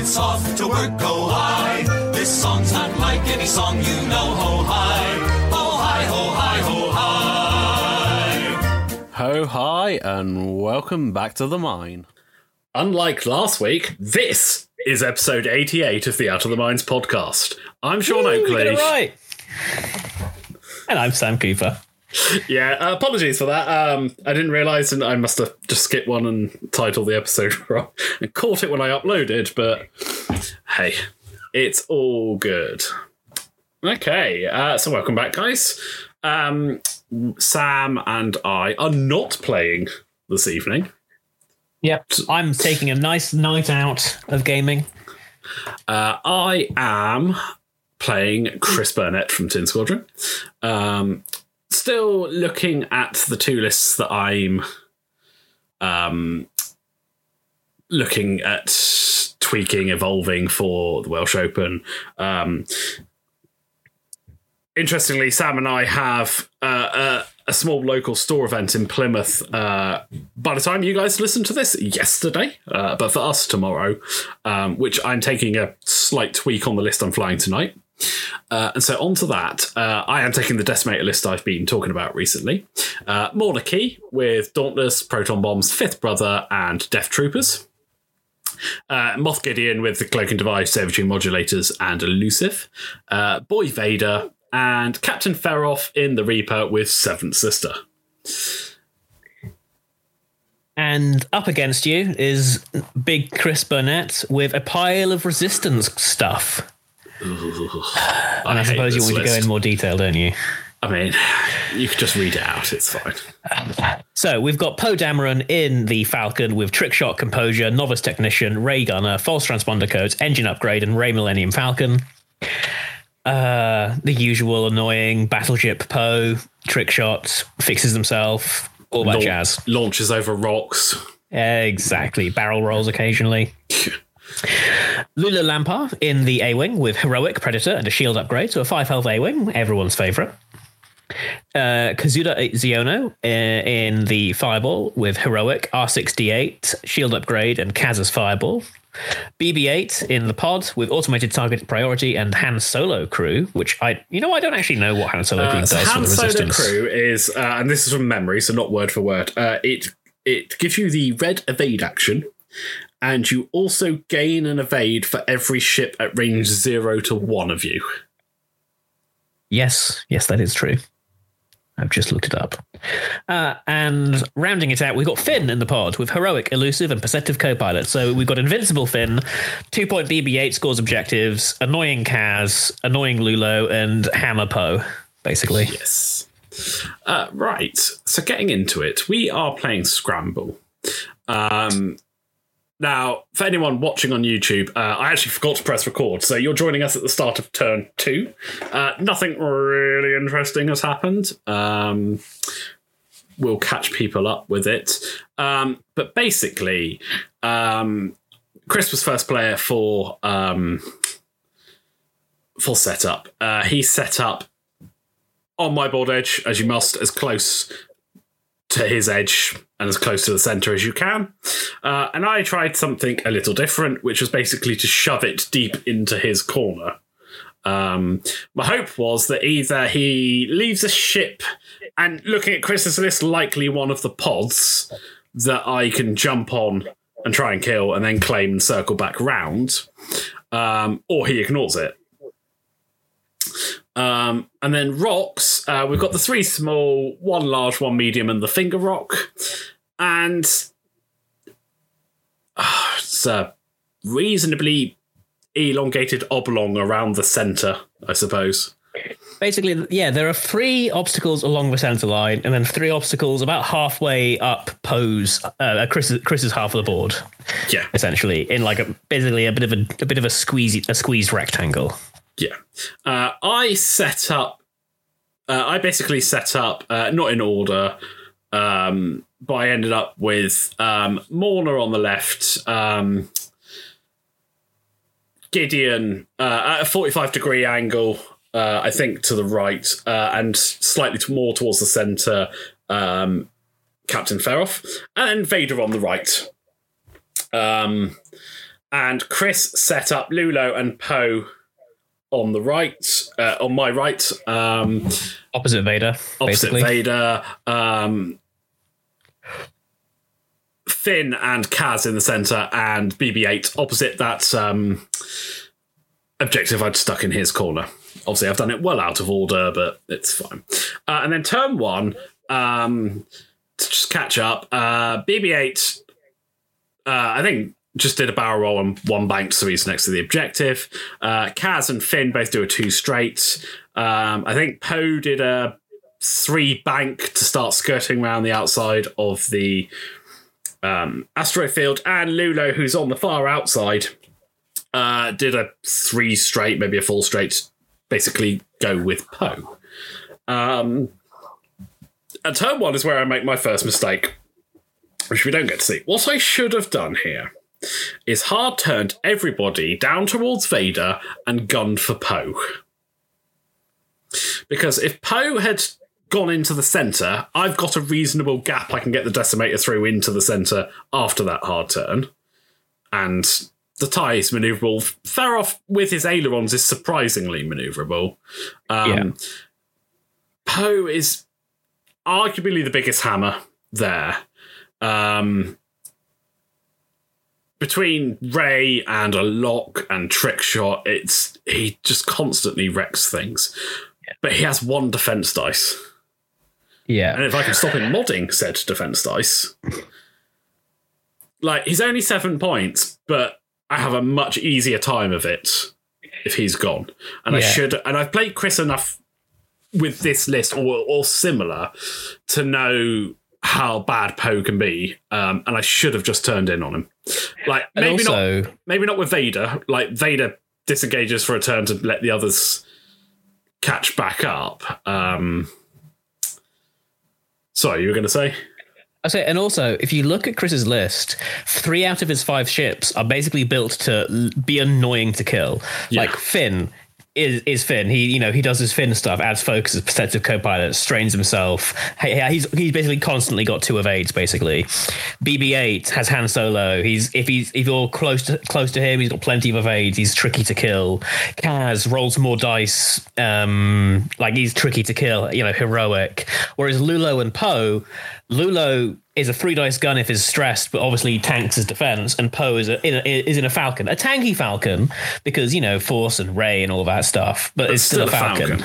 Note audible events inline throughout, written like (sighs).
it's off to work, go high. This song's not like any song you know, ho high. Ho high, ho high, ho high. Ho hi, and welcome back to the mine. Unlike last week, this is episode 88 of the Out of the Mines podcast. I'm Sean Woo, Oakley. got right. And I'm Sam Cooper. Yeah, uh, apologies for that. Um, I didn't realise, and I must have just skipped one and titled the episode (laughs) wrong and caught it when I uploaded. But hey, it's all good. Okay, uh, so welcome back, guys. Um, Sam and I are not playing this evening. Yep. I'm taking a nice night out of gaming. Uh, I am playing Chris Burnett from Tin Squadron. Um, still looking at the two lists that I'm um, looking at tweaking, evolving for the Welsh Open. Um, interestingly, Sam and I have uh, a, a small local store event in Plymouth. Uh, by the time you guys listen to this, yesterday, uh, but for us tomorrow, um, which I'm taking a slight tweak on the list I'm flying tonight. Uh, and so onto that, uh, I am taking the decimator list I've been talking about recently. Uh, Morna Kee with Dauntless, Proton Bombs, Fifth Brother, and Death Troopers. Uh, Moff Gideon with the Cloak and Device, Servitude Modulators, and Elusive. Uh, Boy Vader, and Captain Feroph in the Reaper with Seventh Sister. And up against you is Big Chris Burnett with a pile of resistance stuff. I, (sighs) And I, suppose you want to go in more detail, don't you? I mean, you could just read it out, it's fine. So we've got Poe Dameron in the Falcon with Trick Shot Composure, Novice Technician, Rey Gunner, False Transponder Codes, Engine Upgrade, and Rey Millennium Falcon. Uh, the usual annoying Battleship Poe, Trick Shots, fixes himself, all that Lau- jazz. Launches over rocks. Exactly. Barrel rolls occasionally. (laughs) L'ulo L'ampar in the A Wing with Heroic Predator and a shield upgrade, so a 5 health A Wing, everyone's favourite. Uh, Kazuda Xiono uh, in the Fireball with Heroic, R6D8, shield upgrade, and Kaz's Fireball. BB8 in the pod with automated target priority and Han Solo crew, which I, you know, I don't actually know what Han Solo crew Uh, does so for Han the Solo Resistance. Crew is, uh, and this is from memory, so not word for word. Uh, it it gives you the red evade action, and you also gain an evade for every ship at range zero to one of you. Yes, yes, that is true. I've just looked it up. Uh, and rounding it out, we've got Finn in the pod with heroic, elusive, and perceptive co-pilot. So we've got invincible Finn, two point BB-8 scores objectives, annoying Kaz, annoying Lulo, and Hammer Poe. Basically, Yes. Uh, right. So getting into it, we are playing Scramble. Um, now, for anyone watching on YouTube, uh, I actually forgot to press record. So you're joining us at the start of turn two. Uh, nothing really interesting has happened. Um, we'll catch people up with it. Um, but basically, um, Chris was first player for um, for setup. Uh, he set up on my board edge, as you must, as close to his edge and as close to the center as you can. Uh, and I tried something a little different, which was basically to shove it deep into his corner. Um, my hope was that either he leaves a ship, and looking at Chris's list, likely one of the pods that I can jump on and try and kill, and then claim and circle back round, um, or he ignores it. Um, and then rocks, uh, we've got the three small, one large, one medium, and the finger rock. And uh, it's a reasonably elongated oblong around the center, I suppose. basically, yeah, there are three obstacles along the center line, and then three obstacles about halfway up pose. uh, Chris's, Chris's half of the board. Yeah. essentially in like a basically a bit of a, a bit of a squeezy a squeezed rectangle. Yeah. Uh, I set up, uh, I basically set up, uh, not in order, um, but I ended up with um, Morna on the left, um, Gideon uh, at a 45 degree angle, uh, I think to the right, uh, and slightly more towards the center, um, Captain Feroph, and Vader on the right. Um, and Chris set up Lulo and Poe on the right, uh, on my right, um, Opposite Vader, opposite basically. Vader. Um, Finn and Kaz in the center, and BB-8 opposite that um, objective I'd stuck in his corner. Obviously, I've done it well out of order, but it's fine. Uh, and then turn one, um, to just catch up. Uh, BB-8, uh, I think, just did a barrel roll and one banked, so he's next to the objective. Uh, Kaz and Finn both do a two straight. Um, I think Poe did a three bank to start skirting around the outside of the um, asteroid field, and Lulo, who's on the far outside, uh, did a three straight, maybe a full straight, basically go with Poe. Um, and turn one is where I make my first mistake, which we don't get to see. What I should have done here is hard turned everybody down towards Vader and gunned for Poe. Because if Poe had gone into the center, I've got a reasonable gap I can get the decimator through into the center after that hard turn. And the tie is maneuverable. Feroph with his ailerons is surprisingly maneuverable. Um, Yeah. Poe is arguably the biggest hammer there. Um, between Rey and a lock and trick shot, it's he just constantly wrecks things. But he has one defense dice. Yeah. And if I can stop him modding said defense dice, like he's only seven points, but I have a much easier time of it if he's gone. And I should, and I've played Chris enough with this list or, or similar to know how bad Poe can be. Um, and I should have just turned in on him. Like maybe not maybe not with Vader. Like Vader disengages for a turn to let the others catch back up. Um, sorry, you were going to say? I say, and also, if you look at Chris's list, three out of his five ships are basically built to be annoying to kill. Yeah. Like Finn is is Finn. He you know he does his Finn stuff, adds focus as protective co-pilot, strains himself. Hey, He's he's basically constantly got two eights. Basically, BB-8 has Han Solo. He's if he's if you're close to close to him, he's got plenty of evades. He's tricky to kill. Kaz rolls more dice. Um, like he's tricky to kill. You know, heroic. Whereas Lulo and Poe, Lulo is a three dice gun if he's stressed, but obviously tanks his defense, and Poe is a, in a is in a Falcon, a tanky Falcon, because you know Force and Rey and all that stuff. But, it's still, a Falcon.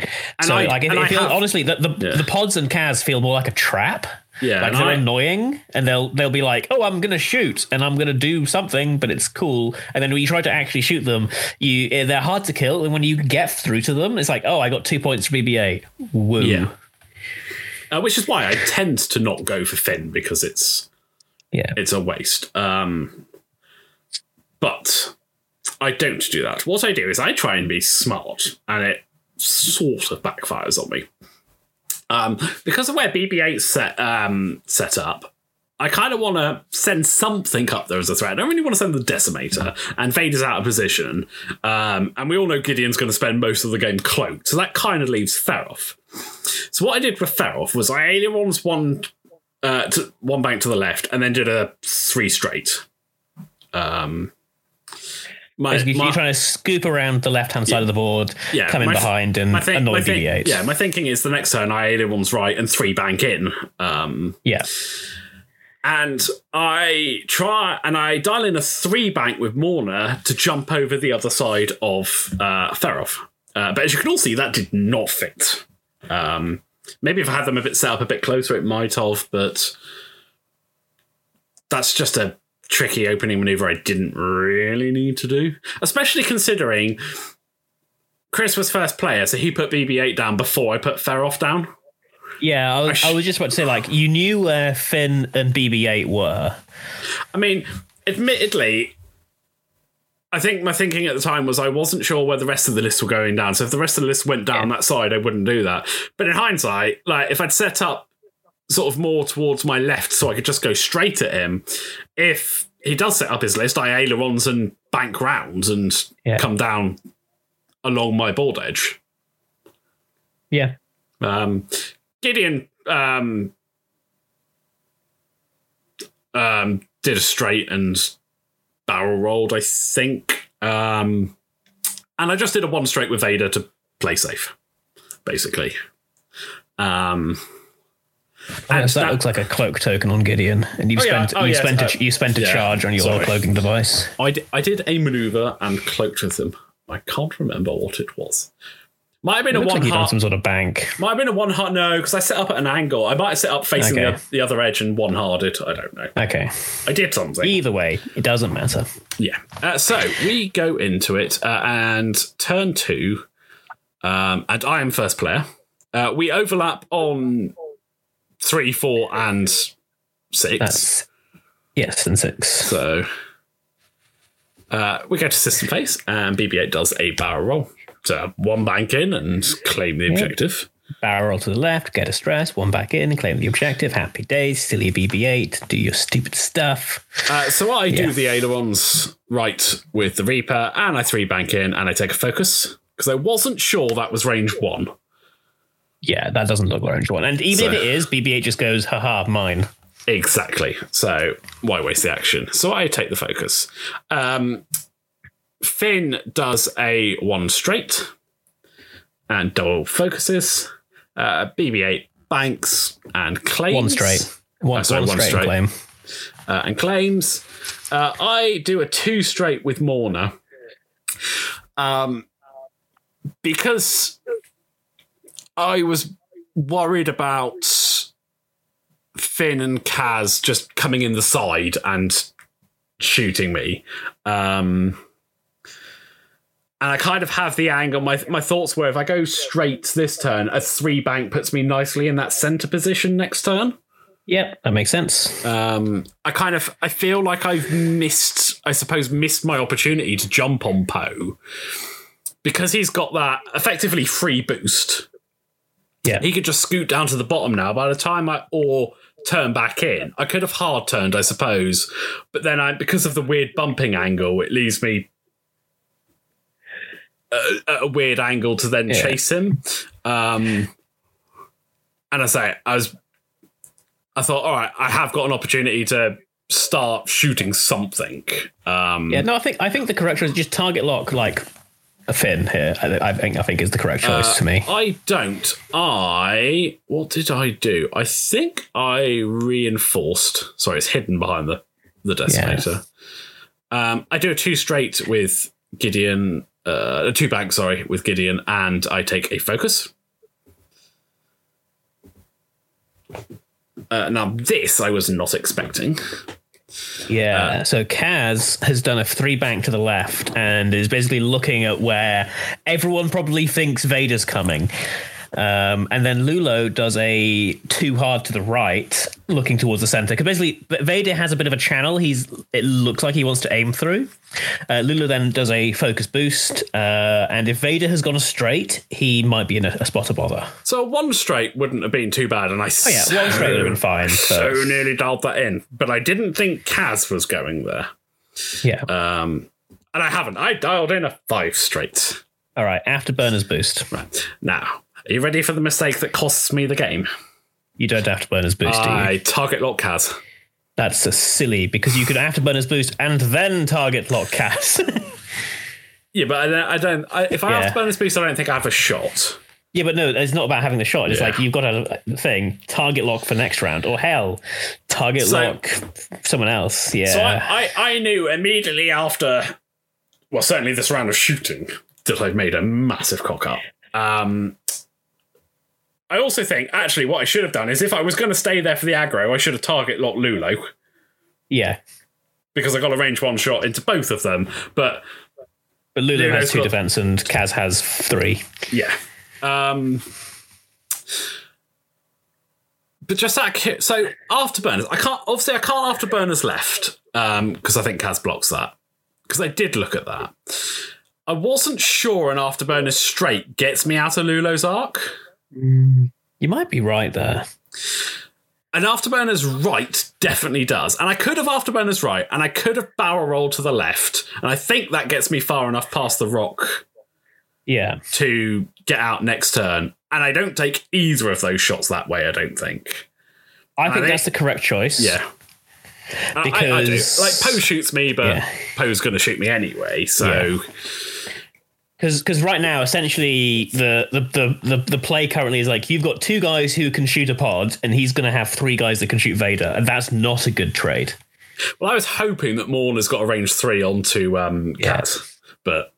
And So I, like, it feels, have- honestly, the the, Yeah. the pods and Kaz feel more like a trap. Yeah, like they're I- annoying, and they'll they'll be like, "Oh, I'm gonna shoot, and I'm gonna do something, but it's cool." And then when you try to actually shoot them, you eh, they're hard to kill, and when you get through to them, it's like, "Oh, I got two points for BB-8." Woo! Yeah. Uh, which is why I tend to not go for Finn because it's yeah. it's a waste. Um, but I don't do that. What I do is I try and be smart, and it sort of backfires on me. Um, because of where BB-8 set um, set up, I kind of want to send something up there as a threat. I don't really want to send the Decimator, and Vader's out of position. Um, and we all know Gideon's going to spend most of the game cloaked, so that kind of leaves Feroph. So what I did with Feroph was I ailerons one uh, to one bank to the left, and then did a three straight. Um, my, Basically, my- you're trying to scoop around the left hand side of the board, yeah, come in th- behind, and think- annoy my think- BB-8. Yeah, my thinking is the next turn I ailerons right and three bank in. Um, yeah. and I try and I dial in a three bank with Morna to jump over the other side of uh, Feroph. Uh, but as you can all see, that did not fit. Um, maybe if I had them a bit set up a bit closer, it might have, but that's just a tricky opening maneuver I didn't really need to do, especially considering Chris was first player, so he put BB-8 down before I put Feroph down. Yeah, I was, sh- I was just about to say, like, you knew where Finn and BB-8 were. I mean, admittedly, I think my thinking at the time was I wasn't sure where the rest of the list were going down. So if the rest of the list went down that side, I wouldn't do that. But in hindsight, like if I'd set up sort of more towards my left so I could just go straight at him, if he does set up his list, I ailerons and bank rounds and Yeah. come down along my board edge. Yeah. Um, Gideon um, um, did a straight and barrel rolled, I think. Um, and I just did a one straight with Vader to play safe, basically. Um, and so that, that- looks like a cloak token on Gideon, and you've Oh, yeah. spent Oh, you yes. spent Uh, a, you spent a yeah. charge on your Sorry. cloaking device. I did, I did a maneuver and cloaked with them. I can't remember what it was. Might have been It a one like heart. some sort of bank. Might have been a one heart. No, because I set up at an angle. I might have set up facing Okay. the, the other edge and one hearted. I don't know. Okay. I did something. Either way, it doesn't matter. Yeah. Uh, so we go into it uh, and turn two, um, and I am first player. Uh, we overlap on three, four, and six. That's yes, and six. So uh, we go to system phase, and BB-8 does a barrel roll. So one bank in and claim the objective. Barrel to the left, get a stress, one back in, and claim the objective. Happy days, silly BB-8, do your stupid stuff. Uh, so I do Yeah. the ailerons right with the Reaper, and I three bank in, and I take a focus because I wasn't sure that was range one. Yeah, that doesn't look range one. And even So- if it is, BB-8 just goes, haha, mine. Exactly. So why waste the action? So I take the focus. Um, Finn does a one straight and double focuses. Uh, BB-8 banks and claims. One straight. One, Oh, sorry, one one straight, straight. claim. uh, and claims. Uh, I do a two straight with Morna. Um, because I was worried about Finn and Kaz just coming in the side and shooting me. Um, and I kind of have the angle. My my thoughts were if I go straight this turn, a three bank puts me nicely in that center position next turn. Yep, that makes sense. Um, I kind of I feel like I've missed, I suppose, missed my opportunity to jump on Poe because he's got that effectively free boost. Yeah. He could just scoot down to the bottom now. By the time I or turn back in, I could have hard turned, I suppose, but then I because of the weird bumping angle, it leaves me at a weird angle to then Yeah. chase him. Um, and I say I was I thought, all right, I have got an opportunity to start shooting something. Um, Yeah, no, I think I think the correct choice is just target lock like a fin here. I, I think I think is the correct choice Uh, to me. I don't. I what did I do? I think I reinforced. Sorry, it's hidden behind the the decimator. Um, I do a two straight with Gideon, uh, two bank, sorry, with Gideon, and I take a focus. Uh, now this I was not expecting. Yeah. so Kaz has done a three bank to the left and is basically looking at where everyone probably thinks Vader's coming. Um, and then Lulo does a too hard to the right, looking towards the center. Because basically, Vader has a bit of a channel. He's it looks like he wants to aim through. Uh, Lulo then does a focus boost, uh, and if Vader has gone straight, he might be in a, a spot of bother. So one straight wouldn't have been too bad, and I Oh yeah, one straight would have been fine. so So, (laughs) nearly dialed that in, but I didn't think Kaz was going there. yeah. Um, and I haven't. I dialed in a five straight. All right. Afterburner's boost. Right. Now, are you ready for the mistake that costs me the game? You don't have afterburner's boost, do you? I target lock Kaz. That's a silly because you could afterburners boost and then target lock Kaz. (laughs) Yeah, but I don't. I don't I, if I Yeah. have to bonus boost, I don't think I have a shot. yeah, but no, it's not about having the shot. It's Yeah. like you've got a a thing target lock for next round, or hell, target So- lock someone else. Yeah, So I, I, I knew immediately after, well, certainly this round of shooting, that I'd made a massive cock up. Um, I also think, actually, what I should have done is if I was going to stay there for the aggro, I should have target locked Lulo yeah. because I got a range one shot into both of them. But But Lulo Yeah, has two got- defense and Kaz has three. yeah. Um, but just that, ki- so afterburners, I can't, obviously, I can't afterburners left because I think Kaz blocks that. Because I did look at that. I wasn't sure an afterburners straight gets me out of Lulo's arc. Mm. You might be right there. An afterburners right definitely does. And I could have afterburners right, and I could have barrel rolled to the left. And I think that gets me far enough past the rock Yeah, to get out next turn. And I don't take either of those shots that way, I don't think. I think think- that's the correct choice. Yeah. Because I, I do. Like Poe shoots me, but Yeah. Poe's going to shoot me anyway. So because because right now essentially the, the the the the play currently is like you've got two guys who can shoot a pod and he's going to have three guys that can shoot Vader and that's not a good trade. well, I was hoping that Morn has got a range three onto um, Yeah. Kaz, but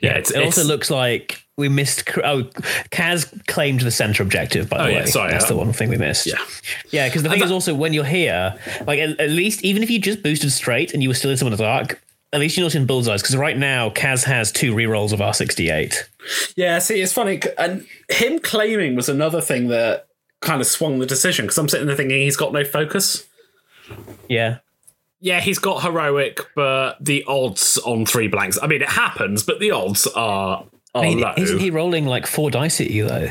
yeah, it's, It also it's- looks like we missed. Oh, Kaz claimed the center objective. By the Oh, way, yeah, sorry, that's the one thing we missed. yeah. yeah. Because the thing that- is also when you're here, like at, at least even if you just boosted straight and you were still in someone's arc, at least you're not in bullseyes. Because right now Kaz has two rerolls of R68. Yeah, see, it's funny, and him claiming was another thing that kind of swung the decision because I'm sitting there thinking he's got no focus. Yeah. Yeah, he's got heroic, but the odds on three blanks. I mean, it happens, but the odds are are I mean, low. isn't he rolling like four dice at you though?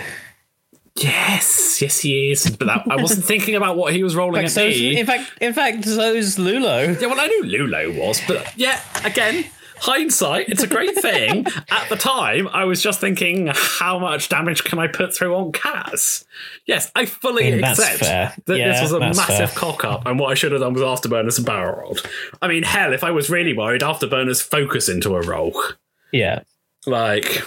Yes, yes, he is. But that, I wasn't thinking about what he was rolling at So me. in fact, in fact, so's Lulo. Yeah, well, I knew Lulo was, but yeah, again, hindsight, it's a great thing. (laughs) At the time, I was just thinking, how much damage can I put through on Kaz? Yes, I fully I mean, accept that Yeah, this was a massive fair. cock up, and what I should have done was afterburners and barrel rolled. I mean, hell, if I was really worried, afterburners focus into a roll. Yeah. Like.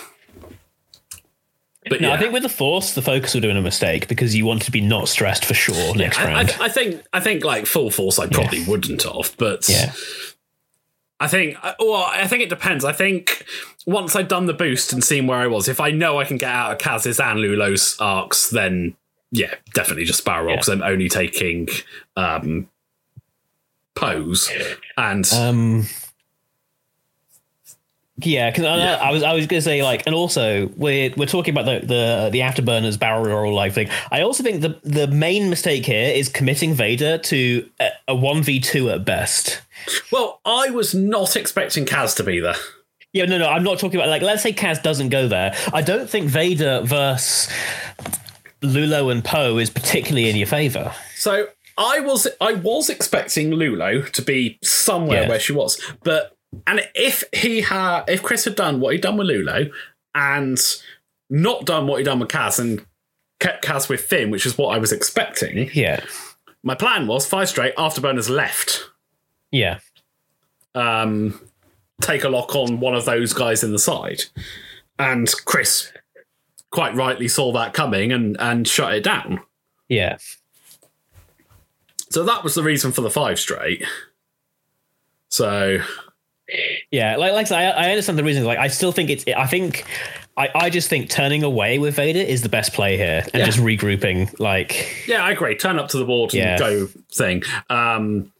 But No, yeah. I think with the force, the focus were doing a mistake because you want to be not stressed for sure next I, round. I, I think I think like full force I probably wouldn't have, but yeah. I think well I think it depends. I think once I'd done the boost and seen where I was, if I know I can get out of Kaz's and Lulo's arcs, then yeah, definitely just barrel roll because I'm only taking um pose and Um. Yeah, because I, I was I was gonna say like, and also we're we're talking about the the the afterburners barrel roll life thing. I also think the the main mistake here is committing Vader to a one v two at best. well, I was not expecting Kaz to be there. Yeah, no, no, I'm not talking about like let's say Kaz doesn't go there. I don't think Vader versus Lulo and Poe is particularly in your favor. So I was I was expecting Lulo to be somewhere Yeah. where she was, but and if he had if Chris had done what he'd done with Lulo and not done what he'd done with Kaz and kept Kaz with Finn, which is what I was expecting, Yeah, my plan was five straight afterburners left. yeah, Um, take a lock on one of those guys in the side, and Chris quite rightly saw that coming and and shut it down. yeah. So that was the reason for the five straight. So Yeah, like like I, said, I understand the reasons. Like I still think it's. I think I, I just think turning away with Vader is the best play here, and Yeah. just regrouping. Like Yeah, I agree. Turn up to the board and Yeah. go thing. Um,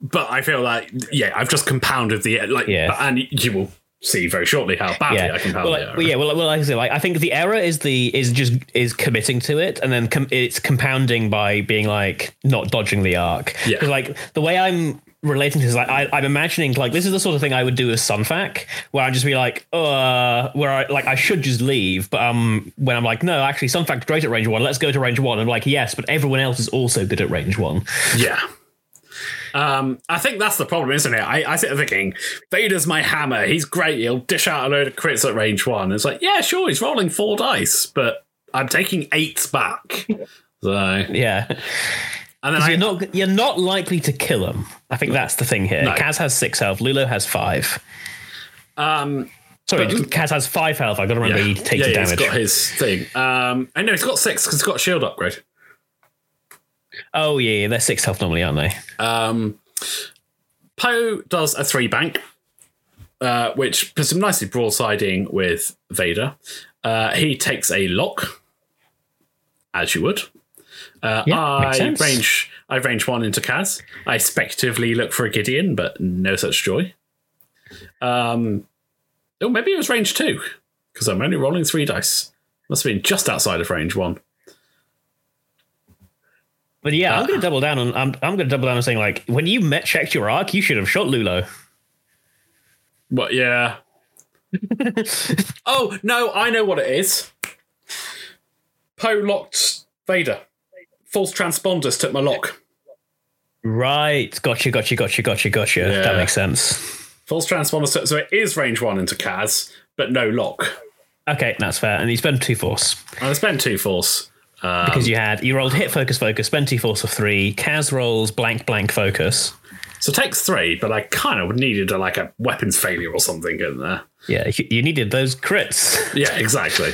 but I feel like yeah, I've just compounded the like, Yeah. and you will see very shortly how badly yeah, I compound well, the like, error. well, yeah. Well, well, like I say, like I think the error is the is just is committing to it, and then com- it's compounding by being like not dodging the arc. Yeah, like the way I'm relating to this, like I, I'm imagining like this is the sort of thing I would do as Sun Fac, where I'd just be like, uh, where I like I should just leave, but um, when I'm like, no, actually, Sun Fac's great at range one. Let's go to range one. I'm like, yes, but everyone else is also good at range one. Yeah. Um, I think that's the problem, isn't it? I, I sit there thinking, Vader's my hammer. He's great. He'll dish out a load of crits at range one. It's like, yeah, sure, he's rolling four dice, but I'm taking eight back. (laughs) So, and then I, you're not you're not likely to kill him. I think that's the thing here. No. Kaz has six health. Lulo has five. um, Sorry, But- Kaz has five health. I got to remember yeah, he takes yeah, yeah, damage. he's got his thing. Um, I know he's got six because he's got a shield upgrade. oh yeah, yeah, they're six health normally, aren't they? Um, Poe does a three bank, uh, which puts him nicely broadsiding with Vader. Uh, he takes a lock, as you would. Uh, Yeah, I range I range one into Kaz. I speculatively look for a Gideon, but no such joy. Um, oh, maybe it was range two because I'm only rolling three dice. Must have been just outside of range one. But yeah, Uh, I'm going to double down on. I'm, I'm going to double down on saying like when you met checked your arc, you should have shot Lulo. But yeah. (laughs) oh no, I know what it is. Poe locked Vader. False transponders took my lock. Right, gotcha, gotcha, gotcha, gotcha, gotcha. Yeah. That makes sense. False transponders took, so it is range one into Kaz, but no lock. Okay, that's fair. And you spend two force. I spend two force. because you had you rolled hit focus focus spend two force of three Kaz rolls blank blank focus So it takes three, but I kind of needed a, like a weapons failure or something in there. yeah you, you needed those crits Yeah, exactly.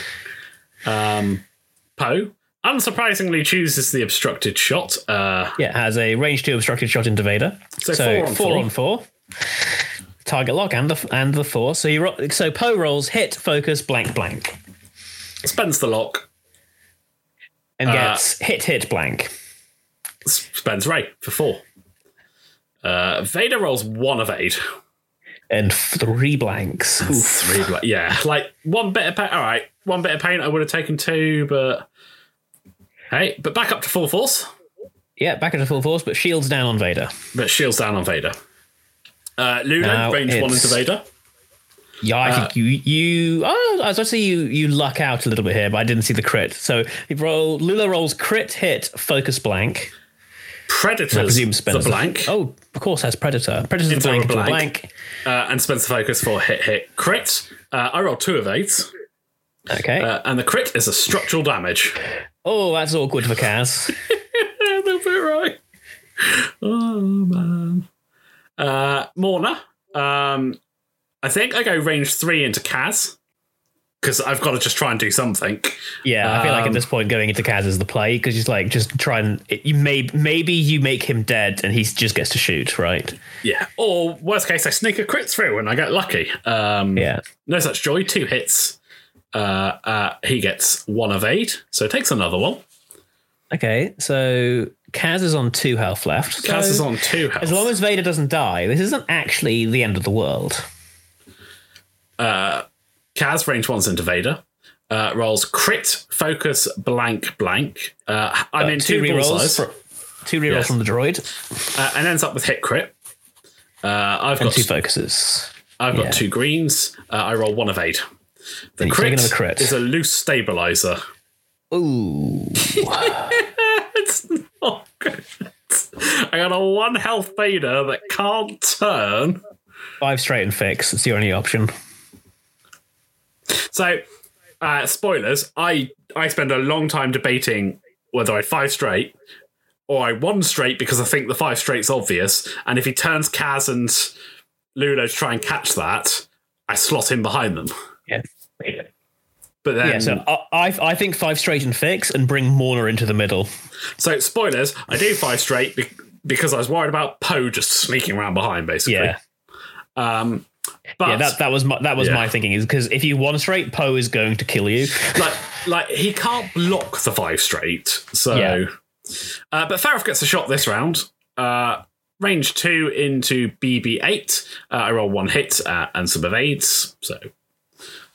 um, Poe unsurprisingly chooses the obstructed shot. Uh, yeah has a range two obstructed shot into Vader So four on four. on four target lock and the and the four so you ro- so Poe rolls hit focus blank blank spends the lock, and Uh, gets hit hit blank spends Rey for four. Uh, Vader rolls one of eight. and three blanks Oof. Three, blanks. yeah, like one bit of pain. All right, one bit of pain. I would have taken two, but hey, but back up to full force. yeah back into full force but shields down on Vader But shields down on Vader. Uh, Lulo, Now range one into Vader. Yeah, I Uh, think you you. Oh, I was going to say you you luck out a little bit here, but I didn't see the crit. So roll. Lulo rolls crit hit focus blank. Predator. I presume the blank. Oh, of course, has predator. Predator's the Into a blank, blank. blank. Uh, and Spencer focus for hit hit crit. Uh, I rolled two of eight, Okay. uh, and the crit is a structural damage. oh, that's awkward for Kaz. (laughs) It right. Oh man. Uh, Morna. Um, I think I go range three into Kaz because I've got to just try and do something. Yeah, I feel like at Um, this point going into Kaz is the play because he's like just try and it, you may maybe you make him dead and he just gets to shoot, right? Yeah. Or worst case, I sneak a crit through and I get lucky. Um, Yeah. No such joy. Two hits. Uh, uh, he gets one of eight, so it takes another one. Okay, so Kaz is on two health left. Kaz so is on two health. As long as Vader doesn't die, this isn't actually the end of the world. Uh, Kaz range one's into Vader. Uh, rolls crit, focus, blank, blank. Uh, I'm in two, two rerolls, two rerolls Yes. from the droid, uh, and ends up with hit crit. Uh, I've and got two focuses. I've got yeah. two greens. Uh, I roll one of eight. The And crit, another crit. is a loose stabilizer. Ooh, (laughs) It's not good. I got a one health Vader that can't turn. five straight and fix. It's the only option. So, uh, spoilers. I I spend a long time debating whether I five straight or I one straight because I think the five straight's obvious. And if he turns Kaz and Lulo to try and catch that, I slot him behind them. Yeah. But then, Yeah, so I, I I think five straight and fix and bring Morna into the middle. so spoilers. I do five straight be- because I was worried about Poe just sneaking around behind, basically. Yeah, Um, but yeah. That that was my, that was Yeah. my thinking is because if you one straight, Poe is going to kill you. (laughs) like like he can't block the five straight. So, Yeah. uh, but Farrah gets a shot this round. Uh, range two into BB8. Uh, I roll one hit uh, and some evades. So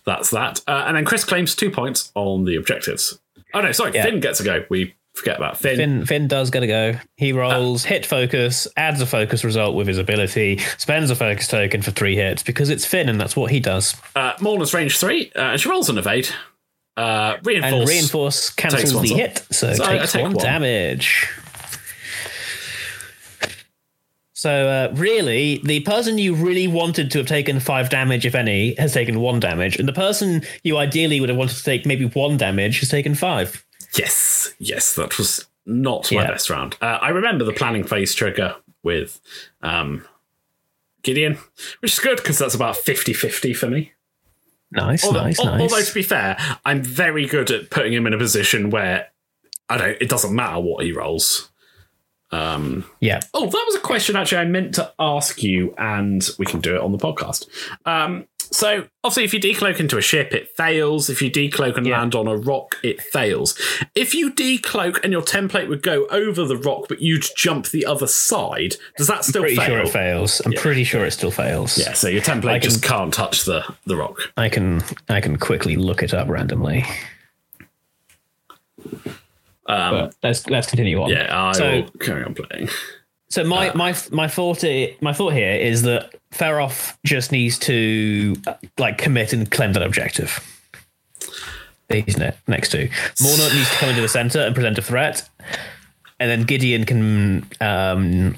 that's that. Uh, and then Chris claims two points on the objectives. Oh no, sorry, Yeah. Finn gets a go. We forget about Finn. Finn Finn does gotta go. He rolls hit focus, adds a focus result with his ability, spends a focus token for three hits because it's Finn and that's what he does. Uh, Morna's range three, uh, and she rolls an evade. Uh, reinforce. And reinforce cancels the hit, so, So I- I takes take one, one. damage. So uh, really, the person you really wanted to have taken five damage, if any, has taken one damage, and the person you ideally would have wanted to take maybe one damage has taken five. Yes, yes, that was not my Yeah. best round. Uh, I remember the planning phase trigger with um, Gideon, which is good because that's about 50 50 for me. Nice, Although, nice, al- nice. although, to be fair, I'm very good at putting him in a position where I don't, it doesn't matter what he rolls. Um, yeah, oh, that was a question actually I meant to ask you, and we can do it on the podcast. Um, so, obviously, if you decloak into a ship, it fails. If you decloak and Yeah. land on a rock, it fails. If you decloak and your template would go over the rock, but you'd jump the other side, does that still pretty fail? sure it fails. I'm pretty sure it still fails. Yeah, so your template I can- just can't touch the, the rock. I can I can quickly look it up randomly. But let's let's continue on. Um, Yeah, I So- will carry on playing. So my my my thought my thought here is that Feroph just needs to uh, like commit and claim that objective. He's ne- next to Morna needs to come into the center and present a threat, and then Gideon can. Um,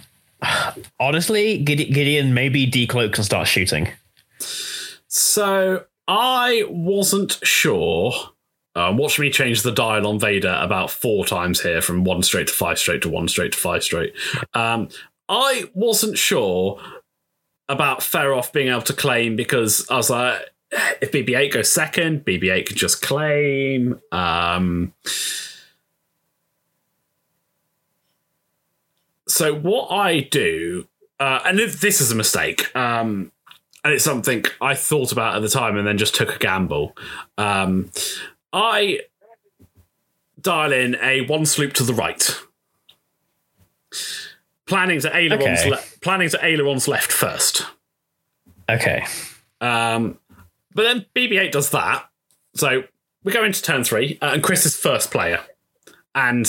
honestly, Gide- Gideon maybe decloaks and starts shooting. So I wasn't sure Uh, watch me change the dial on Vader about four times here from one straight to five straight to one straight to five straight. Um, I wasn't sure about Feroph being able to claim because I was like, if BB-8 goes second, BB-8 can just claim. Um, so what I do, uh, and if this is a mistake, um, and it's something I thought about at the time and then just took a gamble. Um, I dial in a one sloop to the right, planning to ailerons, Okay. le- planning to ailerons left first. Okay. Um, but then BB-8 does that. So we go into turn three, uh, and Chris is first player, and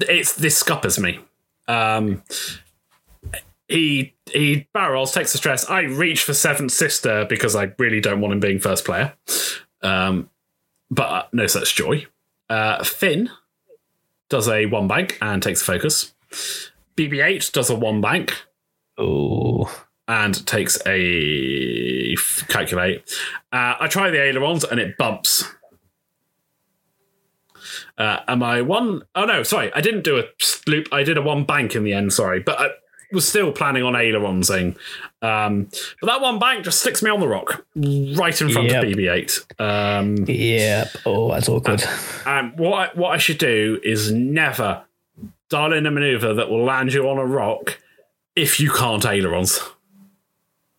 it's this scuppers me. Um, he he barrels, takes the stress. I reach for seventh sister because I really don't want him being first player. Um, but uh, no such joy. Uh, Finn does a one bank and takes the focus. BB-8 does a one bank Ooh. and takes a calculate. Uh, I try the ailerons and it bumps. Uh, am I one? Oh no, sorry, I didn't do a loop. I did a one bank in the end. Sorry, but I was still planning on aileronsing. Um, but that one bank just sticks me on the rock, right in front Yep. of BB-8. Um, Yep. Oh, that's awkward. and what I, what I should do is never dial in a maneuver that will land you on a rock if you can't ailerons.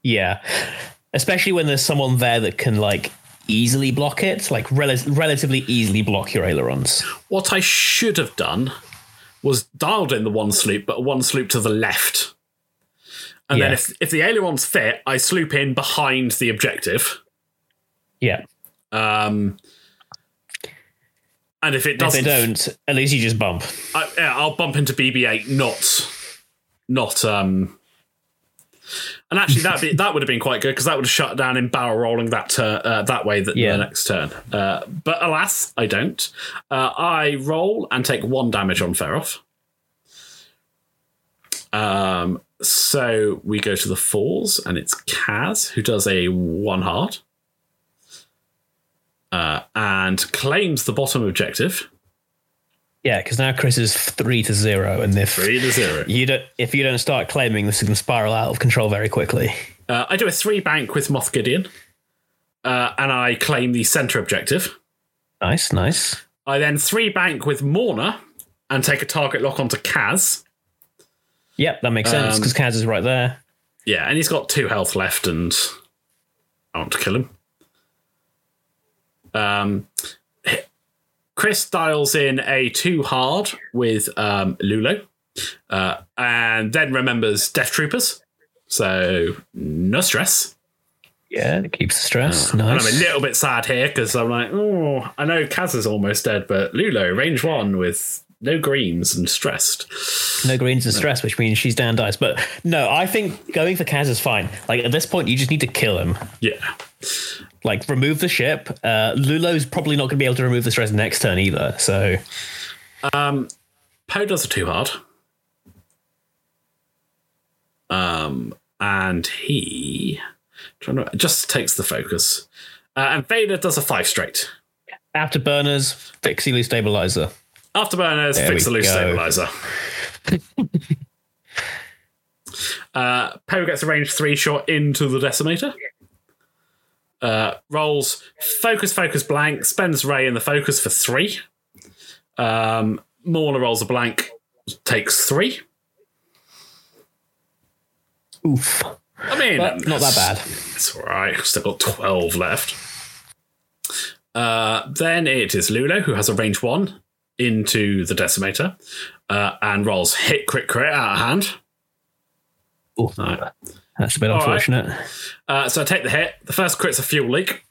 Yeah. Especially when there's someone there that can like easily block it, like rel- relatively easily block your ailerons. What I should have done was dialed in the one sloop, but one sloop to the left. And then if, if the ailerons fit, I sloop in behind the objective. Yeah. Um, and if it If doesn't, they don't, at least you just bump. I, yeah, I'll bump into BB-8, not, not. Um, and actually, that be (laughs) that would have been quite good because that would have shut down in barrel rolling that tur- uh, that way that Yeah. the next turn. Uh, but alas, I don't. Uh, I roll and take one damage on Feroph. Um, so we go to the fours, and it's Kaz who does a one hard. Uh, and claims the bottom objective. Yeah, because now Chris is three to zero, and if Three to zero. you don't, if you don't start claiming, this can spiral out of control very quickly. Uh, I do a three bank with Moff Gideon, uh, and I claim the center objective. Nice, nice. I then three bank with Morna and take a target lock onto Kaz. Yep, that makes sense Um, because Kaz is right there. Yeah, and he's got two health left, and I want to kill him. Um, Chris dials in a two hard with um, Lulo, uh, and then remembers Death Troopers. So no stress. Yeah, it keeps the stress. And I'm a little bit sad here because I'm like, oh, I know Kaz is almost dead, but Lulo, range one with no greens and stressed. No greens and stressed, which means she's down dice. But no, I think going for Kaz is fine. Like at this point, you just need to kill him. Yeah. Like remove the ship. Uh, Lulo's probably not going to be able to remove the stress next turn either. So Poe does a two hard. Um, and he trying to, just takes the focus. Uh, and Vader does a five straight. afterburners, fix Elu stabilizer. Afterburners, There fix the loose go. stabilizer. (laughs) uh, Poe gets a range three shot into the decimator. Uh, rolls focus, focus, blank, spends Rey in the focus for three. Um, Morna rolls a blank, takes three. Oof. I mean, But not that bad. It's all right. Still got 12 left. Uh, then it is Lulo, who has a range one into the decimator uh, and rolls hit, crit, crit out of hand. Oh, Right. That's a bit right. unfortunate. Uh, so I take the hit. The first crit's a fuel leak.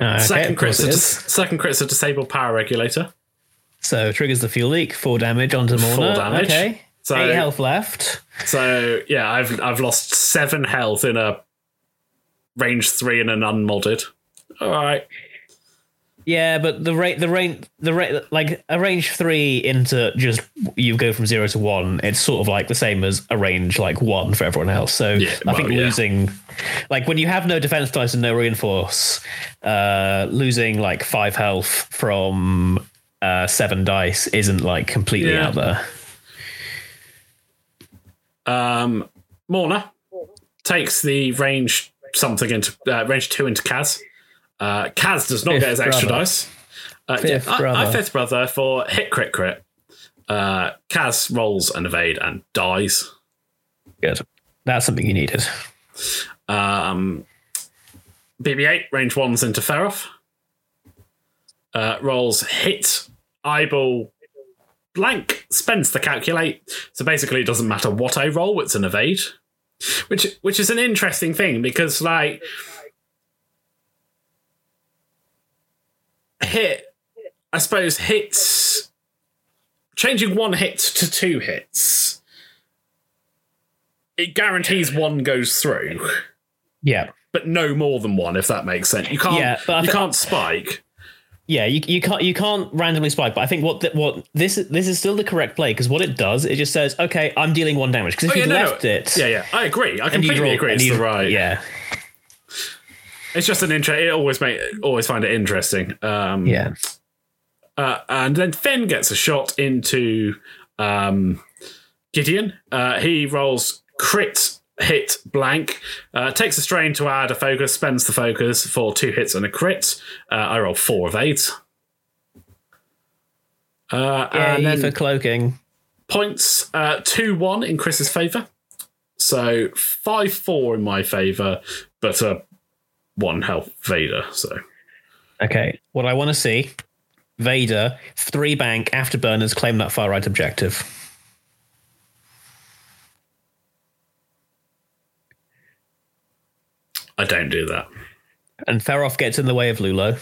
Uh, okay, second, crit's a dis- second crit's a disabled power regulator. So triggers the fuel leak, four damage onto Morna. damage. Okay. So- Eight health left. So yeah, I've I've lost seven health in a range three and an unmodded. All right. Yeah, but the rate, the range, the rate, like a range three into just you go from zero to one. It's sort of like the same as a range like one for everyone else. So Yeah, I think well, yeah. losing, like when you have no defense dice and no reinforce, uh, losing like five health from uh, seven dice isn't like completely Yeah. out there. Um, Morna takes the range something into uh, range two into Kaz. Uh, Kaz does not Fifth get his extra brother. dice. Uh, Fifth I, I brother. fifth brother for hit crit crit. Uh, Kaz rolls an evade and dies. Good. That's something you needed. Um, BB-8 range ones into Feroph. Uh, rolls hit eyeball blank spends the calculate. So basically, it doesn't matter what I roll; it's an evade, which which is an interesting thing because like hit, I suppose hits changing one hit to two hits. It guarantees one goes through Yeah. but no more than one, if that makes sense. You can't. Yeah, you can't spike. Yeah, you, you can't you can't randomly spike, but I think what th- what this is this is still the correct play because what it does it just says okay I'm dealing one damage because if Oh, you yeah, no, no. left it Yeah, yeah, I agree. I you completely roll- agree. It's you- the right. yeah it's just an intro. It always make always find it interesting. Um, yeah uh, and then Finn gets a shot into um, Gideon. Uh, he rolls crit hit blank, uh, takes a strain to add a focus, spends the focus for two hits and a crit. Uh, I roll four of eight. Uh, and then for cloaking. points uh, 2 1 in Chris's favour. So 5 4 in my favour, but a 1 health Vader. So Okay, what I want to see Vader three bank afterburners claim that far right objective. I don't do that. And Feroph gets in the way of Lulo.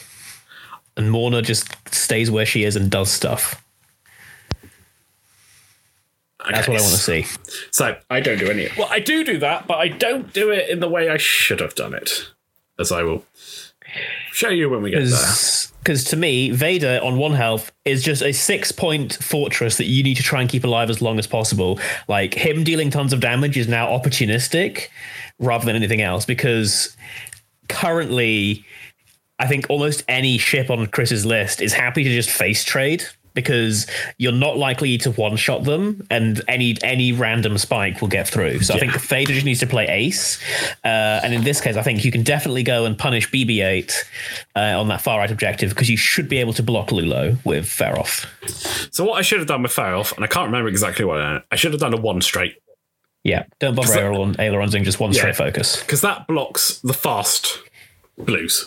And Morna just stays where she is and does stuff. That's what I want to see. So I don't do any. Well, I do do that, but I don't do it in the way I should have done it, as I will show you when we get there. Because to me, Vader on one health is just a six point fortress that you need to try and keep alive as long as possible. Like him dealing tons of damage is now opportunistic rather than anything else because currently, I think almost any ship on Chris's list is happy to just face trade because you're not likely to one shot them and any any random spike will get through. So I think Vader just needs to play ace. Uh, and in this case, I think you can definitely go and punish BB-8 uh, on that far right objective because you should be able to block Lulo with Feroph. So what I should have done with Feroph, and I can't remember exactly what I, I should have done a one straight Yeah, don't bother aileron, doing just one Yeah. straight focus. because that blocks the fast blues.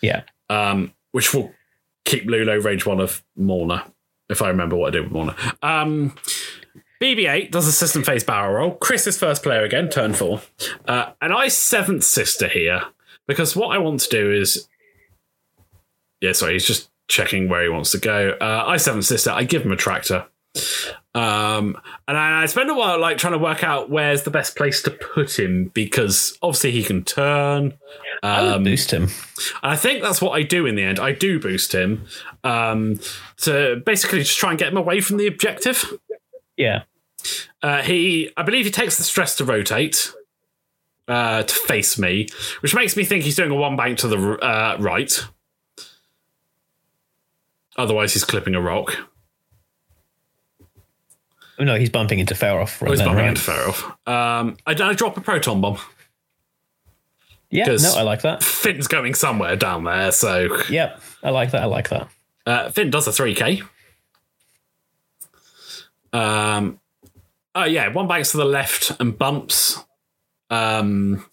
Yeah. um, which will keep Lulo range one of Morna, if I remember what I did with Morna. Um, BB-8 does a system phase barrel roll. Chris is first player again, turn four. Uh, and I seventh sister here because what I want to do is, yeah, sorry, he's just checking where he wants to go. Uh, I seventh sister. I give him a tractor. Um, and I, I spend a while like trying to work out where's the best place to put him because obviously he can turn. I would Um, boost him. and I think that's what I do in the end. I do boost him um, to basically just try and get him away from the objective. Yeah. Uh, he, I believe, he takes the stress to rotate uh, to face me, which makes me think he's doing a one bank to the uh, right. Otherwise, he's clipping a rock. Oh, no, he's bumping into Feroph. Right Or he's then, bumping right? into Feroph. Um, I, I drop a proton bomb. Yeah, no, I like that. Finn's going somewhere down there, so Yep, I like that. I like that. Uh, Finn does a 3k. Um, oh, yeah, one banks to the left and bumps um,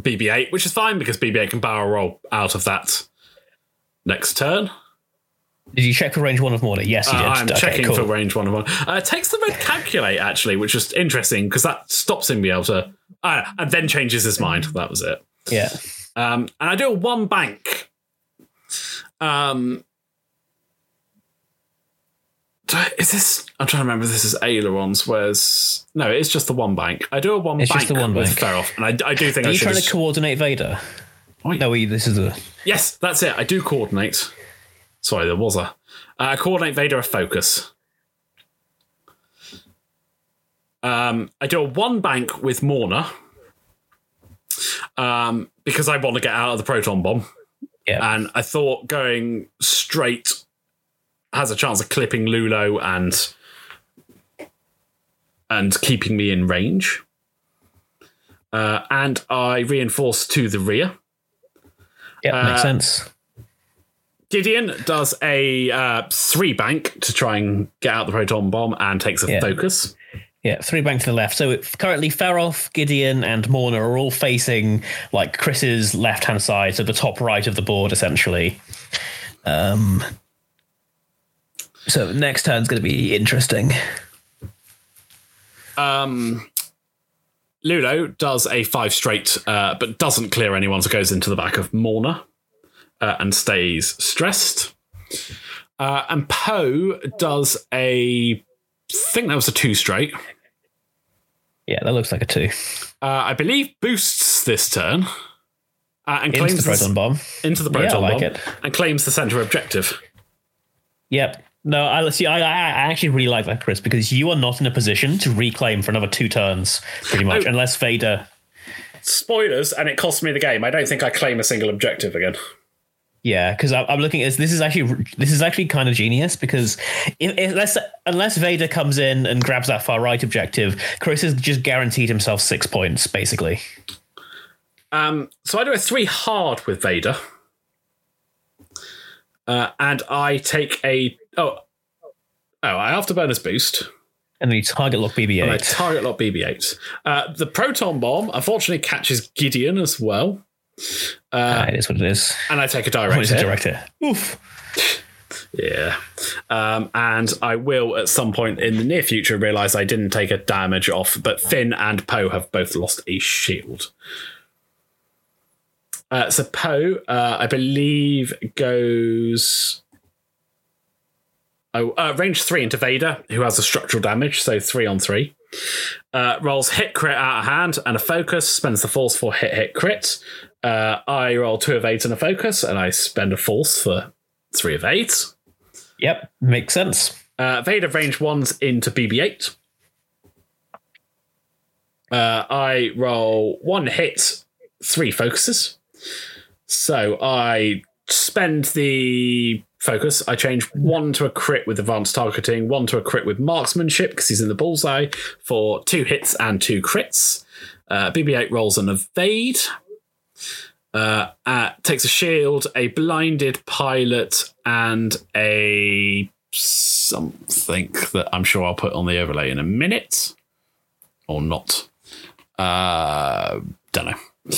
BB 8, which is fine because BB 8 can barrel roll out of that next turn. Did you check for range one of Morna? Yes, you Uh, did. I'm Okay, checking cool. for range one of one. Uh, takes the red calculate, actually, which is interesting because that stops him being able to. Uh, and then changes his mind. That was it. Yeah. Um, and I do a one bank. Um, is this? I'm trying to remember. This is ailerons. Where's no? It's just the one bank. I do a one It's bank just the one with bank. Feroph, and I, I do think Are I you trying to coordinate Vader? No, we, this is a. Yes, that's it. I do coordinate. Sorry, there was a uh, coordinate Vader a focus. Um, I do a one bank with Morna um, because I want to get out of the proton bomb, Yeah. and I thought going straight has a chance of clipping Lulo and and keeping me in range. Uh, and I reinforce to the rear. yeah, makes uh, sense. Gideon does a uh, three bank to try and get out the proton bomb and takes a Yeah. focus. Yeah, three bank to the left. So currently, Feroph, Gideon, and Morna are all facing like Chris's left hand side, so the top right of the board, essentially. Um. So next turn's going to be interesting. Lulo does a five straight, uh, but doesn't clear anyone, so goes into the back of Morna uh, and stays stressed. Uh, and Poe does a, I think that was a two straight. Yeah, that looks like a two. Uh, I believe boosts this turn uh, and Into claims the proton bomb. into the proton Yeah, I proton like bomb it. and claims the center objective. Yep. No, I see. I, I I actually really like that, Chris, because you are not in a position to reclaim for another two turns, pretty much, Oh. unless Vader. Spoilers, and it costs me the game. I don't think I claim a single objective again. Yeah, because I'm looking at this is actually this is actually kind of genius because if, if, unless unless Vader comes in and grabs that far right objective, Chris has just guaranteed himself six points basically. Um, so I do a three hard with Vader, uh, and I take a oh oh I bonus boost. And then you target lock BB-8. target lock BB-8. Uh, the proton bomb unfortunately catches Gideon as well, Ah, it is what it is. and I take a What direct is a hit. director? Oof. Yeah, um, and I will at some point in the near future realize I didn't take a damage off, but Finn and Poe have both lost a shield. Uh, so Poe, uh, I believe, goes. Oh, uh, range three into Vader, who has a structural damage, so three on three. Uh, rolls hit crit out of hand and a focus, spends the force for hit hit crit. Uh, I roll two of eight and a focus, and I spend a force for three of eight. Yep, makes sense. Uh, Vader range ones into BB-8. Uh, I roll one hit, three focuses. So I spend the focus. I change one to a crit with advanced targeting, one to a crit with marksmanship because he's in the bullseye for two hits and two crits. Uh, BB-8 rolls an evade. Uh, uh, takes a shield, a blinded pilot, and a something that I'm sure I'll put on the overlay in a minute, or not. Uh, don't know.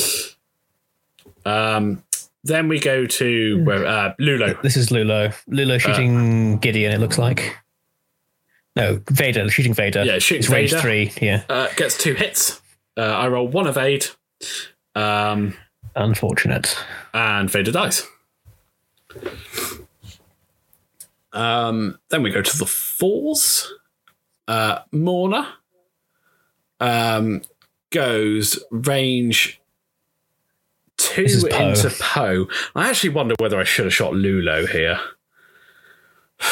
Um, then we go to where uh, Lulo. This is Lulo. Uh, Lulo shooting Gideon. It looks like. No, Vader shooting Vader. Yeah, shooting it's range Vader. three. Yeah, Uh, gets two hits. Uh, I roll one evade, um, unfortunate. and Vader dies. Um, then we go to the fours. Uh, Morna um, goes range two Poe. into Poe. I actually wonder whether I should have shot Lulo here. (sighs)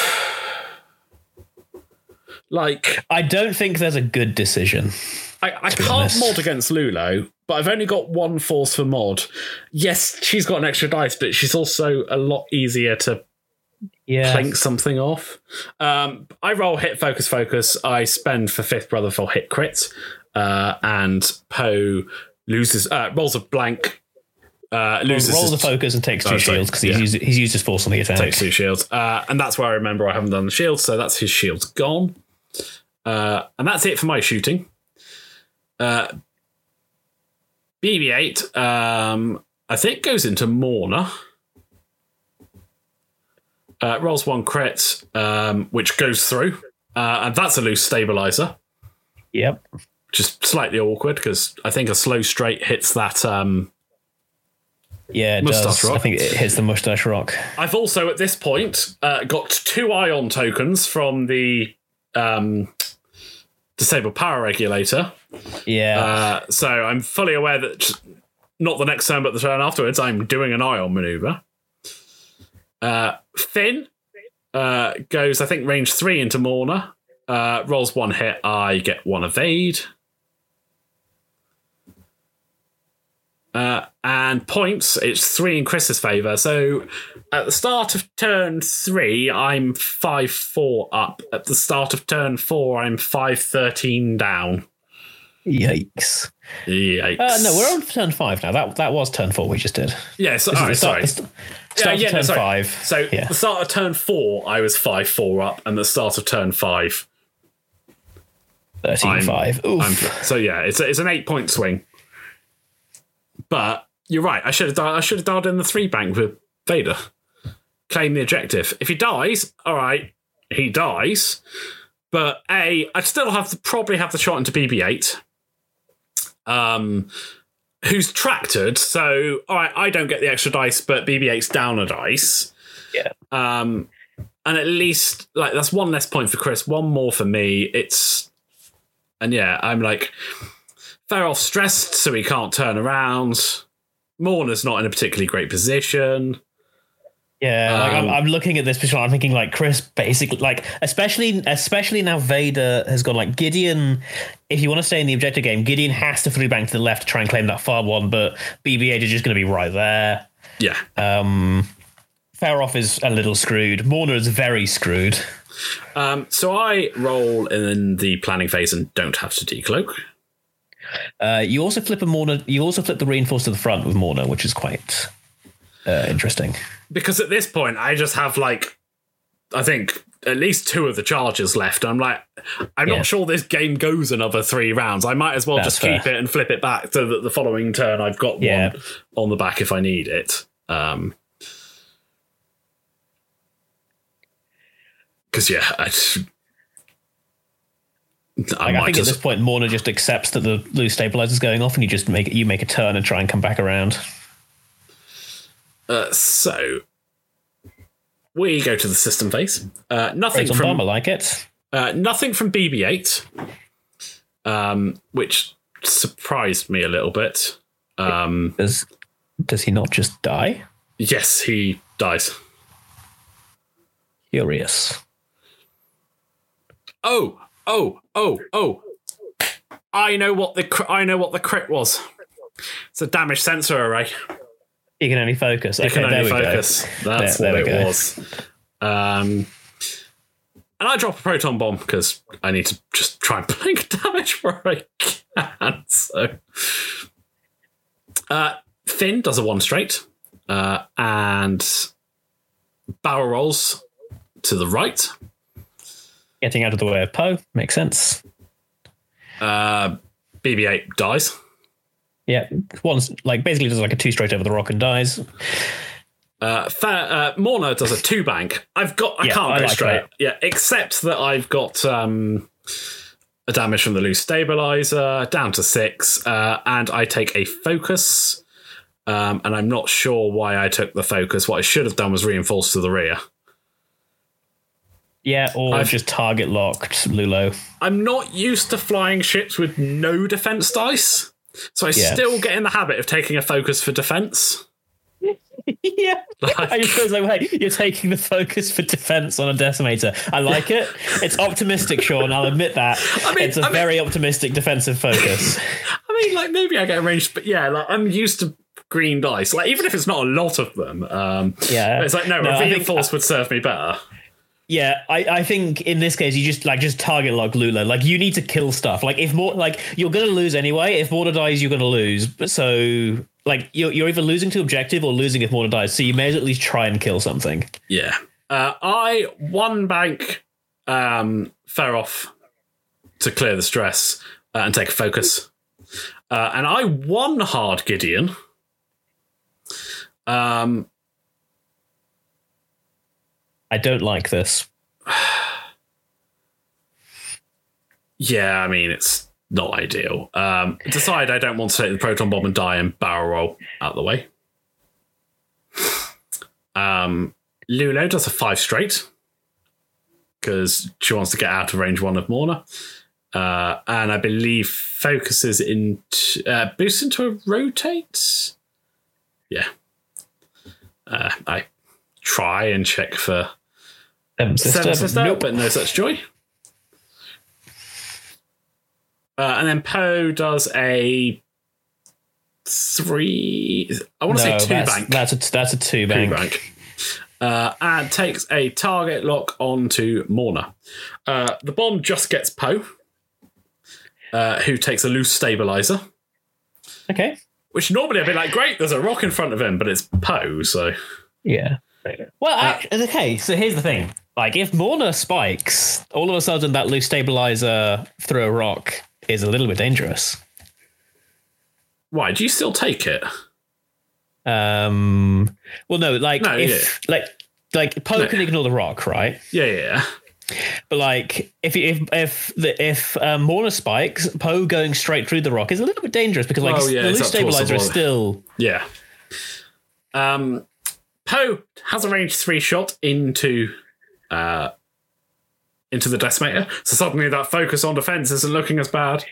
like, I don't think there's a good decision. I, I can't mod against Lulo, but I've only got one force for mod. Yes, she's got an extra dice, but she's also a lot easier to Yeah, clink something off. Um, I roll hit focus focus. I spend for fifth brother for hit crit, uh, and Poe loses uh, rolls a blank. Uh, loses rolls the focus and takes two Oh, shields because he's, used, he's used his force on the attack. takes two shields, uh, and that's where I remember I haven't done the shield, so that's his shields gone, uh, and that's it for my shooting. Uh, BB-8, um, I think goes into Morna. Uh, rolls one crit, um, which goes through, uh, and that's a loose stabilizer, Yep. which is slightly awkward because I think a slow straight hits that. Um, Yeah, Mustache does. rock. I think it hits the mustache rock. I've also at this point uh, got two ion tokens from the um, disabled power regulator. Yeah. Uh, so I'm fully aware that not the next turn, but the turn afterwards, I'm doing an ion maneuver. Uh, Finn uh, goes, I think, range three into Morna. Uh, rolls one hit. I get one evade. Uh, and points, it's three in Chris's favour. So at the start of turn three, I'm 5 4 up. At the start of turn four, I'm 5 13 down. Yikes. Yikes. Uh, no, we're on turn five now. That that was turn four we just did. Yeah, so, This is the start, sorry. st- start of no, turn sorry. five. So yeah. the start of turn four, I was 5 4 up, and the start of turn five, 13 I'm- 5. Oof. I'm, so yeah, it's a, it's an eight point swing. But you're right. I should have dialed, I should have dialed in the three bank with Vader. Claim the objective. If he dies, all right, he dies. But a, I'd still have to probably have the shot into BB-8. Um, who's tractored? So all right, I don't get the extra dice, but BB-8's down a dice. Yeah. Um, and at least like that's one less point for Chris, one more for me. It's and yeah, I'm like Farrell stressed, so he can't turn around. Morna's not in a particularly great position. Yeah, like I'm, Um, I'm looking at this picture. I'm thinking like Chris, basically, like especially especially now Vader has gone like Gideon. If you want to stay in the objective game, Gideon has to three bank to the left to try and claim that far one, but BB-8 is just going to be right there. Yeah. Um, Feroph is a little screwed. Morna is very screwed. Um, so I roll in the planning phase and don't have to decloak. Uh, you also flip a Morna. You also flip the reinforce to the front with Morna, which is quite uh, interesting. Because at this point, I just have like, I think at least two of the charges left. I'm like, I'm Yeah. not sure this game goes another three rounds. I might as well That's just keep it and flip it back so that the following turn I've got Yeah. one on the back if I need it. Um, because yeah, I, I Like, I think at this point, Morna just accepts that the loose stabilizer is going off, and you just make you make a turn and try and come back around. Uh, so we go to the system phase. Uh, nothing Proton bomb, I like it. uh, nothing from BB-8, um, which surprised me a little bit. Um, Does does he not just die? yes, he dies. Curious. Oh, oh, oh, oh! I know what the cr- I know what the crit was. It's a damage sensor array. You can only focus. You okay, can only there we focus. That's There- what there it was. Um, and I drop a proton bomb because I need to just try and (laughs) blink damage where I can. So, uh, Finn does a one straight, uh, and barrel rolls to the right. Getting out of the way of Poe makes sense. Uh, BB-8 dies. Yeah, one's like basically does like a two straight over the rock and dies. Uh, fa- uh, Morna does a two bank. I've got. I Yeah, can't I go like straight. that. Yeah, except that I've got um, a damage from the loose stabilizer down to six, uh, and I take a focus. Um, and I'm not sure why I took the focus. What I should have done was reinforce to the rear. Yeah, or I've- just target locked Lulo. I'm not used to flying ships with no defense dice, so I Yeah. still get in the habit of taking a focus for defense. (laughs) yeah, I just was like, wait, you're taking the focus for defense on a decimator. I like it. It's optimistic, Sean. I'll admit that. (laughs) mean- it's a I mean- very optimistic defensive focus. (laughs) I mean, like maybe I get arranged, but yeah, like I'm used to green dice. Like even if it's not a lot of them, um, Yeah. it's like no, No, a I think- reinforce would serve me better. Yeah, I, I think in this case you just like just target lock Lulo. Like you need to kill stuff. Like if more like you're gonna lose anyway. If Morna dies, you're gonna lose. So like you're you're either losing to objective or losing if Morna dies. So you may as well at least try and kill something. Yeah, uh, I one bank um, Feroph to clear the stress uh, and take a focus, uh, and I one hard Gideon. Um, I don't like this. (sighs) yeah, I mean it's not ideal. Um, decide I don't want to take the proton bomb and die and barrel roll out the way. (sighs) Um, Lulo does a five straight because she wants to get out of range one of Morna. uh, and I believe focuses into uh, boosts into a rotate. Yeah, uh, I try and check for Seven sister, Seven Sister, nope. but no such joy. Uh, and then Poe does a three. I want to No, say two that's, bank. That's a that's a two two bank. bank. Uh, and takes a target lock onto Morna. Uh, the bomb just gets Poe, uh, who takes a loose stabilizer. Okay. Which normally I'd be like, great, there's a rock in front of him, but it's Poe, so Yeah. Well, Uh, I, okay. So here's the thing: like, if Morna spikes, all of a sudden that loose stabilizer through a rock is a little bit dangerous. why do you still take it? Um. Well, no, like No, if like like Poe No. can ignore the rock, right? Yeah, yeah, yeah. But like if if if the if um, Morna spikes, Poe going straight through the rock is a little bit dangerous because like Well, yeah, the loose up towards the stabilizer is still Yeah. Um, Poe has a range three shot into uh, into the decimator, so suddenly that focus on defense isn't looking as bad.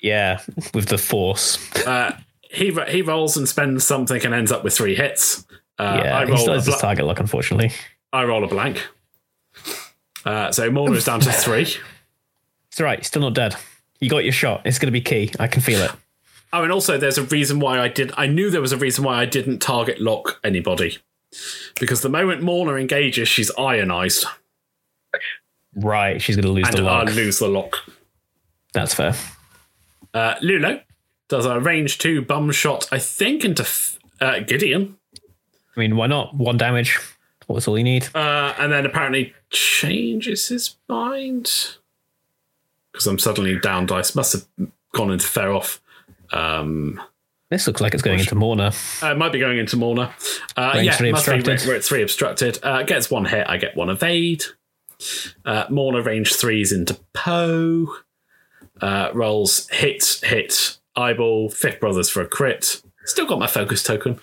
yeah with the force. Uh, he he rolls and spends something and ends up with three hits. Uh, yeah, I he roll still a has his target lock, unfortunately. I roll a blank. Uh, so Morna is down to (laughs) three. It's all right. Still not dead. You got your shot. It's going to be key. I can feel it. Oh, and also there's a reason why I did. I knew there was a reason why I didn't target lock anybody, because the moment Morna engages, she's ionized, Right. She's going to lose and the lock. lose the lock. That's fair. Uh, Lulo does a range two bum shot, I think, into f- uh, Gideon, I mean, why not? One damage. What's all you need? uh, and then apparently changes his mind because I'm suddenly down dice. Must have gone into Feroph. Um, This looks like it's going into Morna. uh, it might be going into Morna. Uh, yeah, three must be obstructed. where, where it's three obstructed. Uh, gets one hit. I get one evade. Uh, Morna range threes into Poe. Uh, rolls hit hit eyeball. Fifth brothers for a crit. Still got my focus token.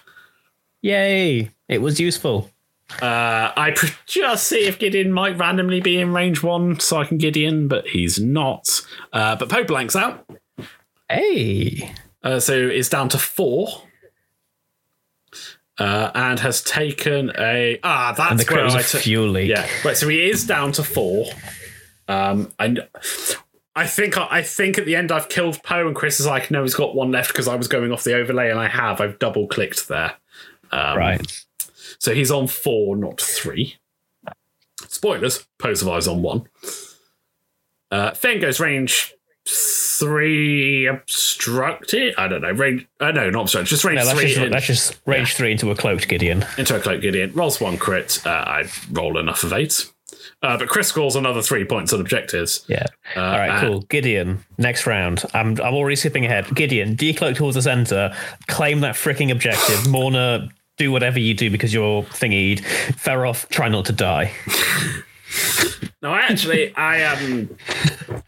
Yay! It was useful. Uh, I just see if Gideon might randomly be in range one, so I can Gideon, but he's not. Uh, but Poe blanks out, Hey. Uh, so it's down to four, uh, and has taken a ah. That's And the where was took- fuel leak. Yeah, right. So he is down to four. Um, and I think I think at the end I've killed Poe, and Chris is like, no, he's got one left because I was going off the overlay, and I have. I've double clicked there. Um, Right. So he's on four, not three. Spoilers, Poe survives on one. Uh, Finn goes range three obstructed. I don't know. Range uh, no, not obstructed, just range No, that's three just, in- that's just range three into a cloaked Gideon. into a cloaked Gideon. Rolls one crit. Uh, I roll enough of eight. Uh, but Chris scores another three points on objectives. Yeah. All right, uh, cool. Gideon, next round. I'm I'm already skipping ahead. Gideon, decloak towards the center, claim that freaking objective. Morna, do whatever you do because you're thingied. Feroph, try not to die. (laughs) No, I actually, I um,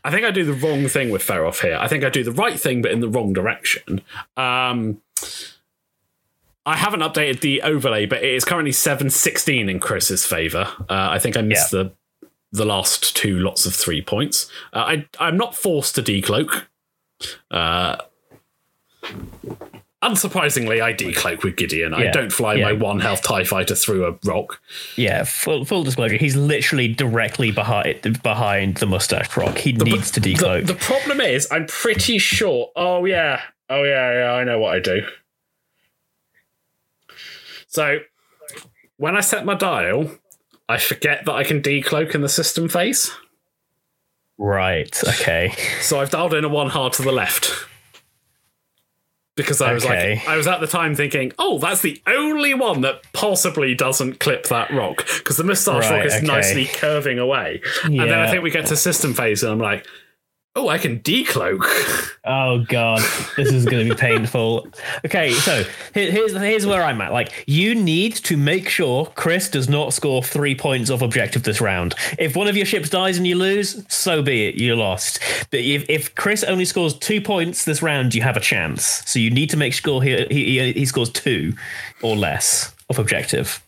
I think I do the wrong thing with Feroph here. I think I do the right thing, but in the wrong direction. Um, I haven't updated the overlay, but it is currently seven sixteen in Chris's favor. Uh, I think I missed the the last two lots of three points. Uh, I I'm not forced to decloak. Uh, unsurprisingly, I decloak with Gideon. I don't fly yeah. my one health Tie Fighter through a rock. Yeah, full, full disclosure, he's literally directly behind behind the mustache rock. He needs to The, decloak. the problem is, I'm pretty sure. Oh yeah, oh yeah, yeah. I know what I do. So when I set my dial, I forget that I can decloak in the system phase. right. Okay. So I've dialed in a one hard to the left. Because I was Okay. like, I was at the time thinking, oh, that's the only one that possibly doesn't clip that rock. Because the mustache Right, rock is okay. nicely curving away. And then I think we get to system phase, and I'm like, oh, I can decloak. (laughs) Oh god, this is going to be painful. Okay, so here- here's here's where I'm at. Like, you need to make sure Chris does not score three points off objective this round. If one of your ships dies and you lose, so be it. You lost. But if, if Chris only scores two points this round, you have a chance. So you need to make sure he he, he, he scores two or less off objective.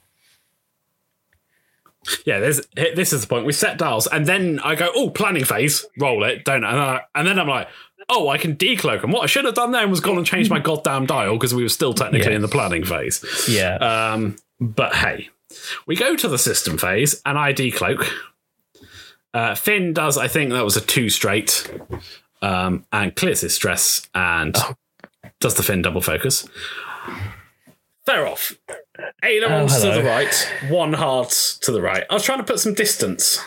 Yeah, there's, this is the point. We set dials, and then I go, oh, planning phase, roll it, don't And, then I, and then I'm like, oh, I can decloak. And what I should have done then was gone and changed my goddamn dial because we were still technically Yeah. in the planning phase. Yeah. Um, but hey, we go to the system phase, and I decloak. Uh, Finn does, I think that was a two straight, um, and clears his stress and does the Finn double focus. Feroph. Ailerons to the right, one hard to the right. I was trying to put some distance.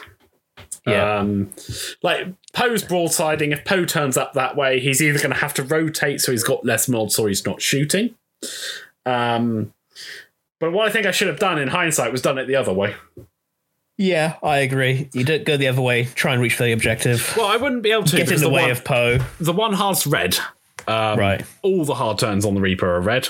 yeah. Um, like Poe's broadsiding. If Poe turns up that way, he's either going to have to rotate so he's got less mods, or he's not shooting. Um, but what I think I should have done in hindsight was done it the other way. yeah, I agree. You don't go the other way. Try and reach for the objective. Well, I wouldn't be able to Get in because the way one, of Poe. the one heart's red. Right. All the hard turns on the Reaper are red.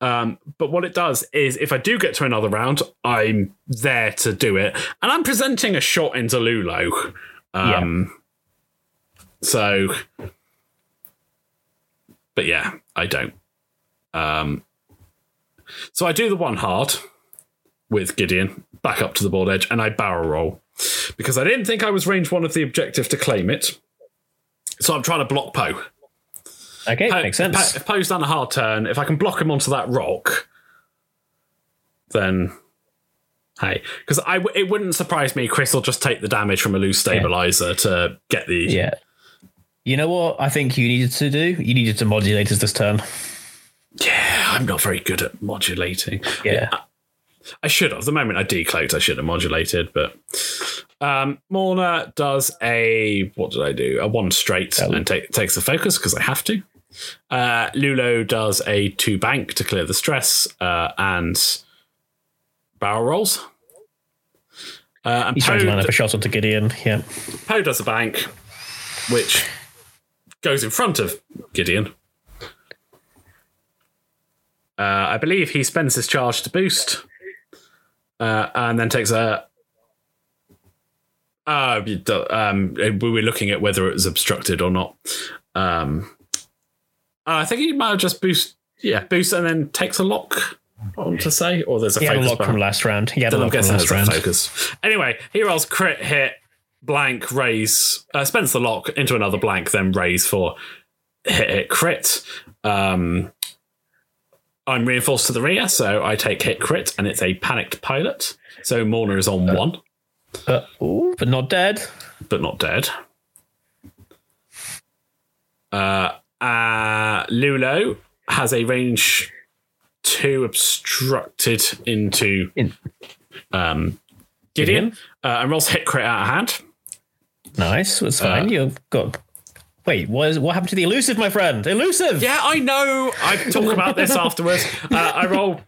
Um, but what it does is, if I do get to another round, I'm there to do it, and I'm presenting a shot into Lulo. Um, So, but yeah, I don't. Um, so I do the one hard with Gideon back up to the board edge, and I barrel roll because I didn't think I was range one of the objective to claim it. So I'm trying to block Poe. Okay, Po- makes sense. Po- if Poe's done a hard turn, if I can block him onto that rock, then hey, because I w- it wouldn't surprise me. Chris will just take the damage from a loose stabilizer to get the yeah. You know what I think you needed to do? You needed to modulate us this turn. Yeah, I'm not very good at modulating. Yeah. I should have. The moment I decloaked, I should have modulated, but um, Morna does a what did I do? A one straight Oh. and take, takes the focus because I have to. Uh, Lulo does a two bank to clear the stress uh, and barrel rolls. Uh, and He's trying to line Poe, up a shot onto Gideon. Yeah. Poe does a bank, which goes in front of Gideon. Uh, I believe he spends his charge to boost, uh, and then takes a. Uh, um, we were looking at whether it was obstructed or not. Um, I think he might have just boost, yeah, boost, and then takes a lock. I want to say, or there's a He had a lock from last round. He had a I'm lock from last round. focus. Anyway, he rolls crit hit, blank, raise, uh, spends the lock into another blank, then raise for hit hit crit. Um, I'm reinforced to the rear, so I take hit crit, and it's a panicked pilot. So Morna is on one, Uh, ooh, but not dead. but not dead. Uh, uh, Lulo has a range two obstructed into In- um, Gideon, uh, and rolls hit crit out of hand. Nice. That's Uh, fine. You've got. Wait, what, is, what happened to the elusive, my friend? Elusive. Yeah, I know. I talk about this (laughs) afterwards. Uh, I roll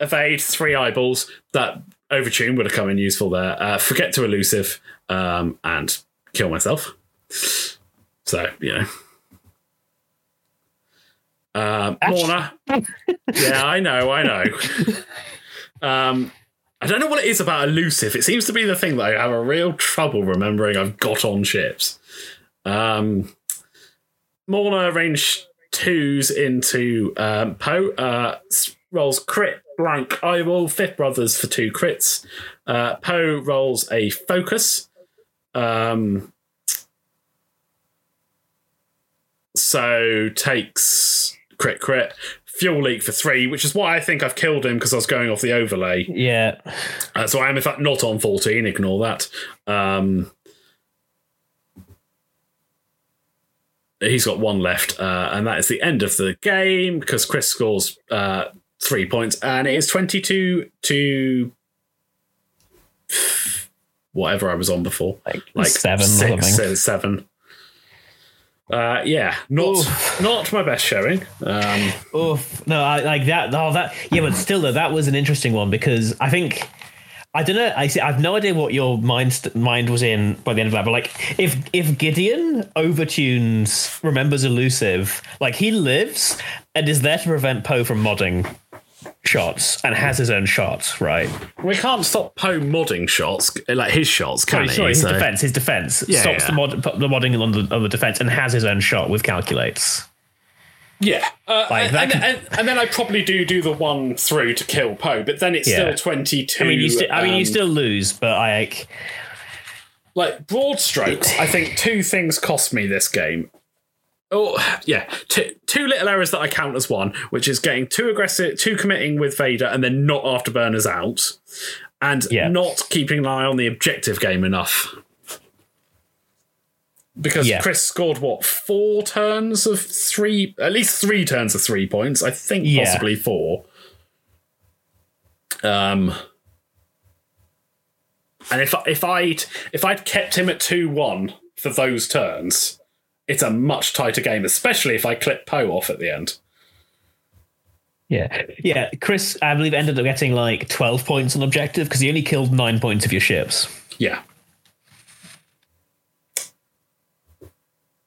evade three eyeballs. That overtune would have come in useful there. Uh, forget to elusive um, and kill myself. So you know. Morna. yeah, I know, I know. (laughs) Um, I don't know what it is about elusive. It seems to be the thing that I have a real trouble remembering. I've got on ships. Um, Morna range twos into um, Poe. Uh, rolls crit blank eyeball. Fifth brothers for two crits. Uh, Poe rolls a focus. Um, so takes crit crit. Fuel leak for three, which is why I think I've killed him because I was going off the overlay. Yeah. Uh, so I am in fact not on 14, ignore that. Um, he's got one left, uh, and that is the end of the game because Chris scores uh, three points, and it is 22 to whatever I was on before. Like seven or six, uh, seven. Uh, yeah, not not my best showing. Um, Oof. No, I like that. Oh, that. Yeah, but still, though, that was an interesting one because I think. I don't know. I see. I've no idea what your mind mind was in by the end of that. But like, if if Gideon overtunes, remembers elusive, like he lives and is there to prevent Poe from modding shots and has his own shots, right? we can't stop Poe modding shots, like his shots, can Sorry, he? sorry, his So- defense. His defense Yeah, stops yeah. the mod the modding on the, on the defense and has his own shot with calculates. Yeah, uh, Like, and, could- and, and then I probably do do the one through to kill Poe, but then it's Yeah. still twenty two. I mean, you still. I mean, you um, still lose, but I like. like broad strokes. I think two things cost me this game. Oh yeah, two, two little errors that I count as one, which is getting too aggressive, too committing with Vader, and then not after burners out, and Yeah. not keeping an eye on the objective game enough. Because Yeah. Chris scored what four turns of three, at least three turns of three points. I think Yeah. possibly four. Um, and if if I'd if I'd kept him at two one for those turns, it's a much tighter game, especially if I clip Poe off at the end. Yeah, yeah. Chris, I believe, ended up getting like twelve points on objective because he only killed nine points of your ships. Yeah.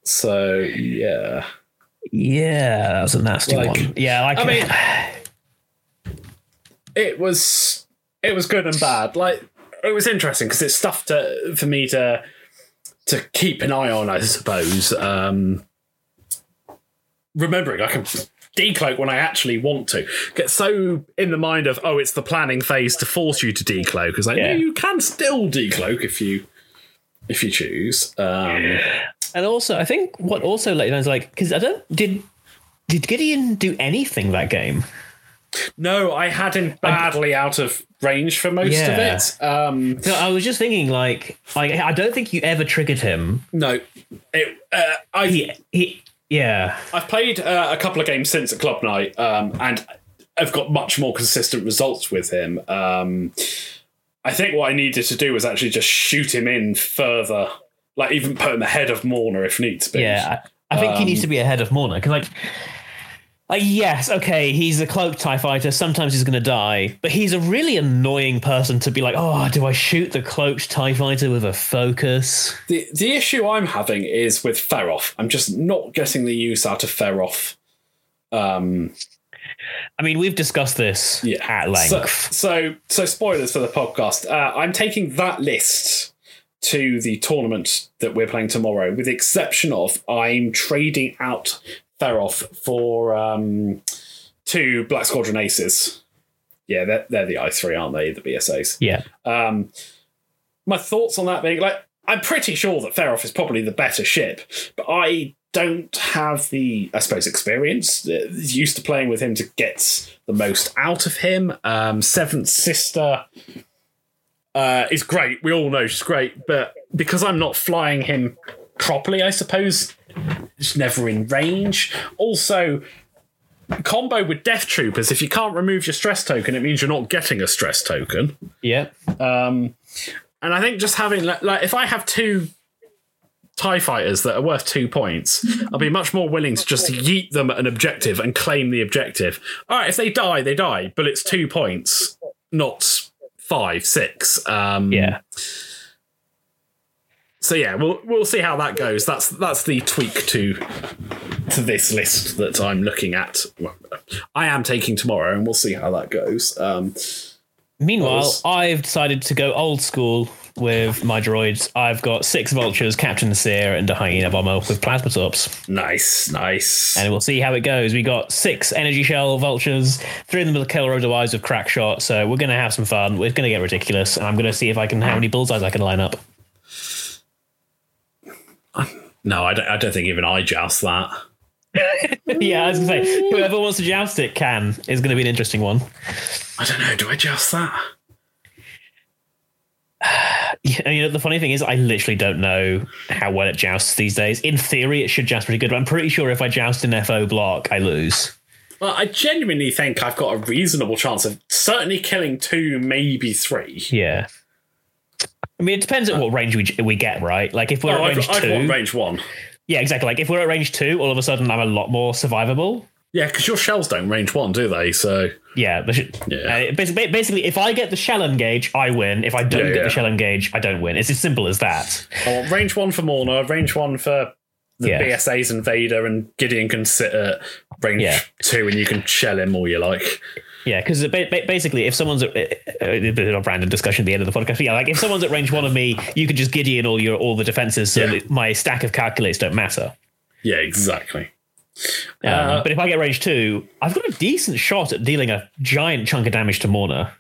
So yeah, Yeah, that was a nasty Like- one. Yeah, like I mean, it was it was good and bad. Like it was interesting because it's stuff to for me to to keep an eye on, I suppose. Um, remembering I can decloak when I actually want to. Get so in the mind of oh, it's the planning phase to force you to decloak because I know Yeah. you can still decloak if you if you choose. Um, and also, I think what also let you know is like because I don't did did Gideon do anything that game? no, I had him badly out of range for most Yeah. of it. Um, No, I was just thinking like like I don't think you ever triggered him. no, it, uh, I He he yeah I've played uh, a couple of games since at Club Night, um, and I've got much more consistent results with him. Um, I think what I needed to do was actually just shoot him in further, like even put him ahead of Morna if needs be. yeah. I, I think he needs to be ahead of Morna because like. Like, yes, okay, he's a cloaked TIE fighter. Sometimes he's going to die, but he's a really annoying person to be like, oh, do I shoot the cloaked TIE fighter with a focus? The the issue I'm having is with Feroph. I'm just not getting the use out of Feroph. Um, I mean, we've discussed this yeah, at length. So, so, so spoilers for the podcast. Uh, I'm taking that list to the tournament that we're playing tomorrow, with the exception of I'm trading out Feroph for um, two Black Squadron Aces. Yeah, they're, they're the i3, aren't they? The BSAs. yeah. Um, my thoughts on that being like, I'm pretty sure that Feroph is probably the better ship, but I don't have the, I suppose, experience. Used to playing with him to get the most out of him. Um, Seventh Sister uh, is great. We all know she's great, but because I'm not flying him properly, I suppose, it's never in range. Also, combo with Death Troopers, if you can't remove your stress token, it means you're not getting a stress token. Yeah. Um, and I think just having like, like if I have two Tie fighters that are worth two points, I'll be much more willing to just yeet them at an objective and claim the objective. All right, if they die, they die, but it's two points, not five, six. Um, Yeah. So yeah, we'll we'll see how that goes. That's that's the tweak to to this list that I'm looking at. Well, I am taking tomorrow, and we'll see how that goes. Um, Meanwhile, was- I've decided to go old school with my droids. I've got six vultures, Captain Sear, and a hyena bomber with plasma torps. nice, nice. And we'll see how it goes. We got six energy shell vultures, three of them with rotor eyes with crack shot. So we're going to have some fun. We're going to get ridiculous. And I'm going to see if I can how many bullseyes I can line up. No, I don't, I don't think even I joust that. (laughs) yeah, I was going to say, whoever wants to joust it can. Is going to be an interesting one. I don't know. Do I joust that? (sighs) Yeah, you know, the funny thing is, I literally don't know how well it jousts these days. In theory, it should joust pretty good, but I'm pretty sure if I joust an FO block, I lose. Well, I genuinely think I've got a reasonable chance of certainly killing two, maybe three. Yeah. I mean, it depends at what range we we get, right? Like if we're Oh, at I've, range I've two, range one. yeah, exactly. Like if we're at range two, all of a sudden I'm a lot more survivable. Yeah, because your shells don't range one, do they? So Yeah, the sh- Yeah. Uh, basically, basically, if I get the shell engage, I win. If I don't Yeah, get yeah. the shell engage, I don't win. It's as simple as that. I want range one for Morna, range one for the Yeah. BSAs invader, and Gideon can sit at range two, and you can shell him all you like. Yeah, because ba- ba- basically, if someone's at, uh, a bit of a random discussion at the end of the podcast, yeah, like if someone's at range one of me, you can just Gideon all your all the defenses, so Yeah. that my stack of calculates don't matter. Yeah, exactly. Um, Uh, but if I get range two, I've got a decent shot at dealing a giant chunk of damage to Morna.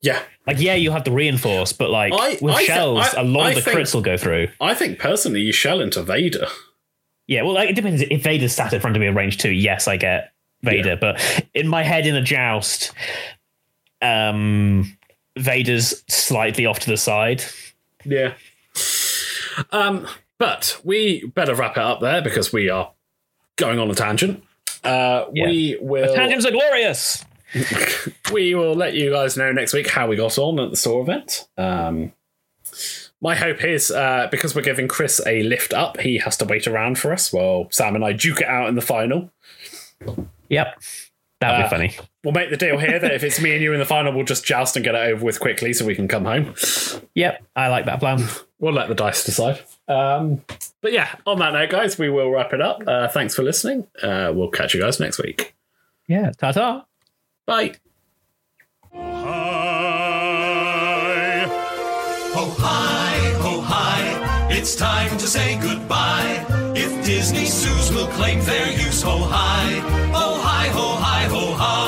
Yeah, Like, yeah, you have the reinforce, but like I- with I shells, I- a lot of the think- crits will go through. I think personally you shell into Vader. Yeah, well, like, it depends. If Vader's sat in front of me in range two, yes, I get Vader. Yeah. But in my head, in a joust, um, Vader's slightly off to the side. Yeah. Um, but we better wrap it up there because we are going on a tangent. Uh, We will Tangents are glorious. (laughs) we will let you guys know next week how we got on at the Saw event. Um, my hope is uh, because we're giving Chris a lift up, he has to wait around for us while Sam and I duke it out in the final. Yep, that'd Uh, be funny. We'll make the deal here that if it's me and you in the final, we'll just joust and get it over with quickly so we can come home. Yep, I like that plan. We'll let the dice decide. Um, but yeah, on that note, guys, we will wrap it up. Uh, thanks for listening. Uh, we'll catch you guys next week. Yeah, ta ta. Bye. Hi. Oh hi, oh hi, it's time to say goodbye. If Disney zoos will claim their use, oh hi, 吼嗨吼哈。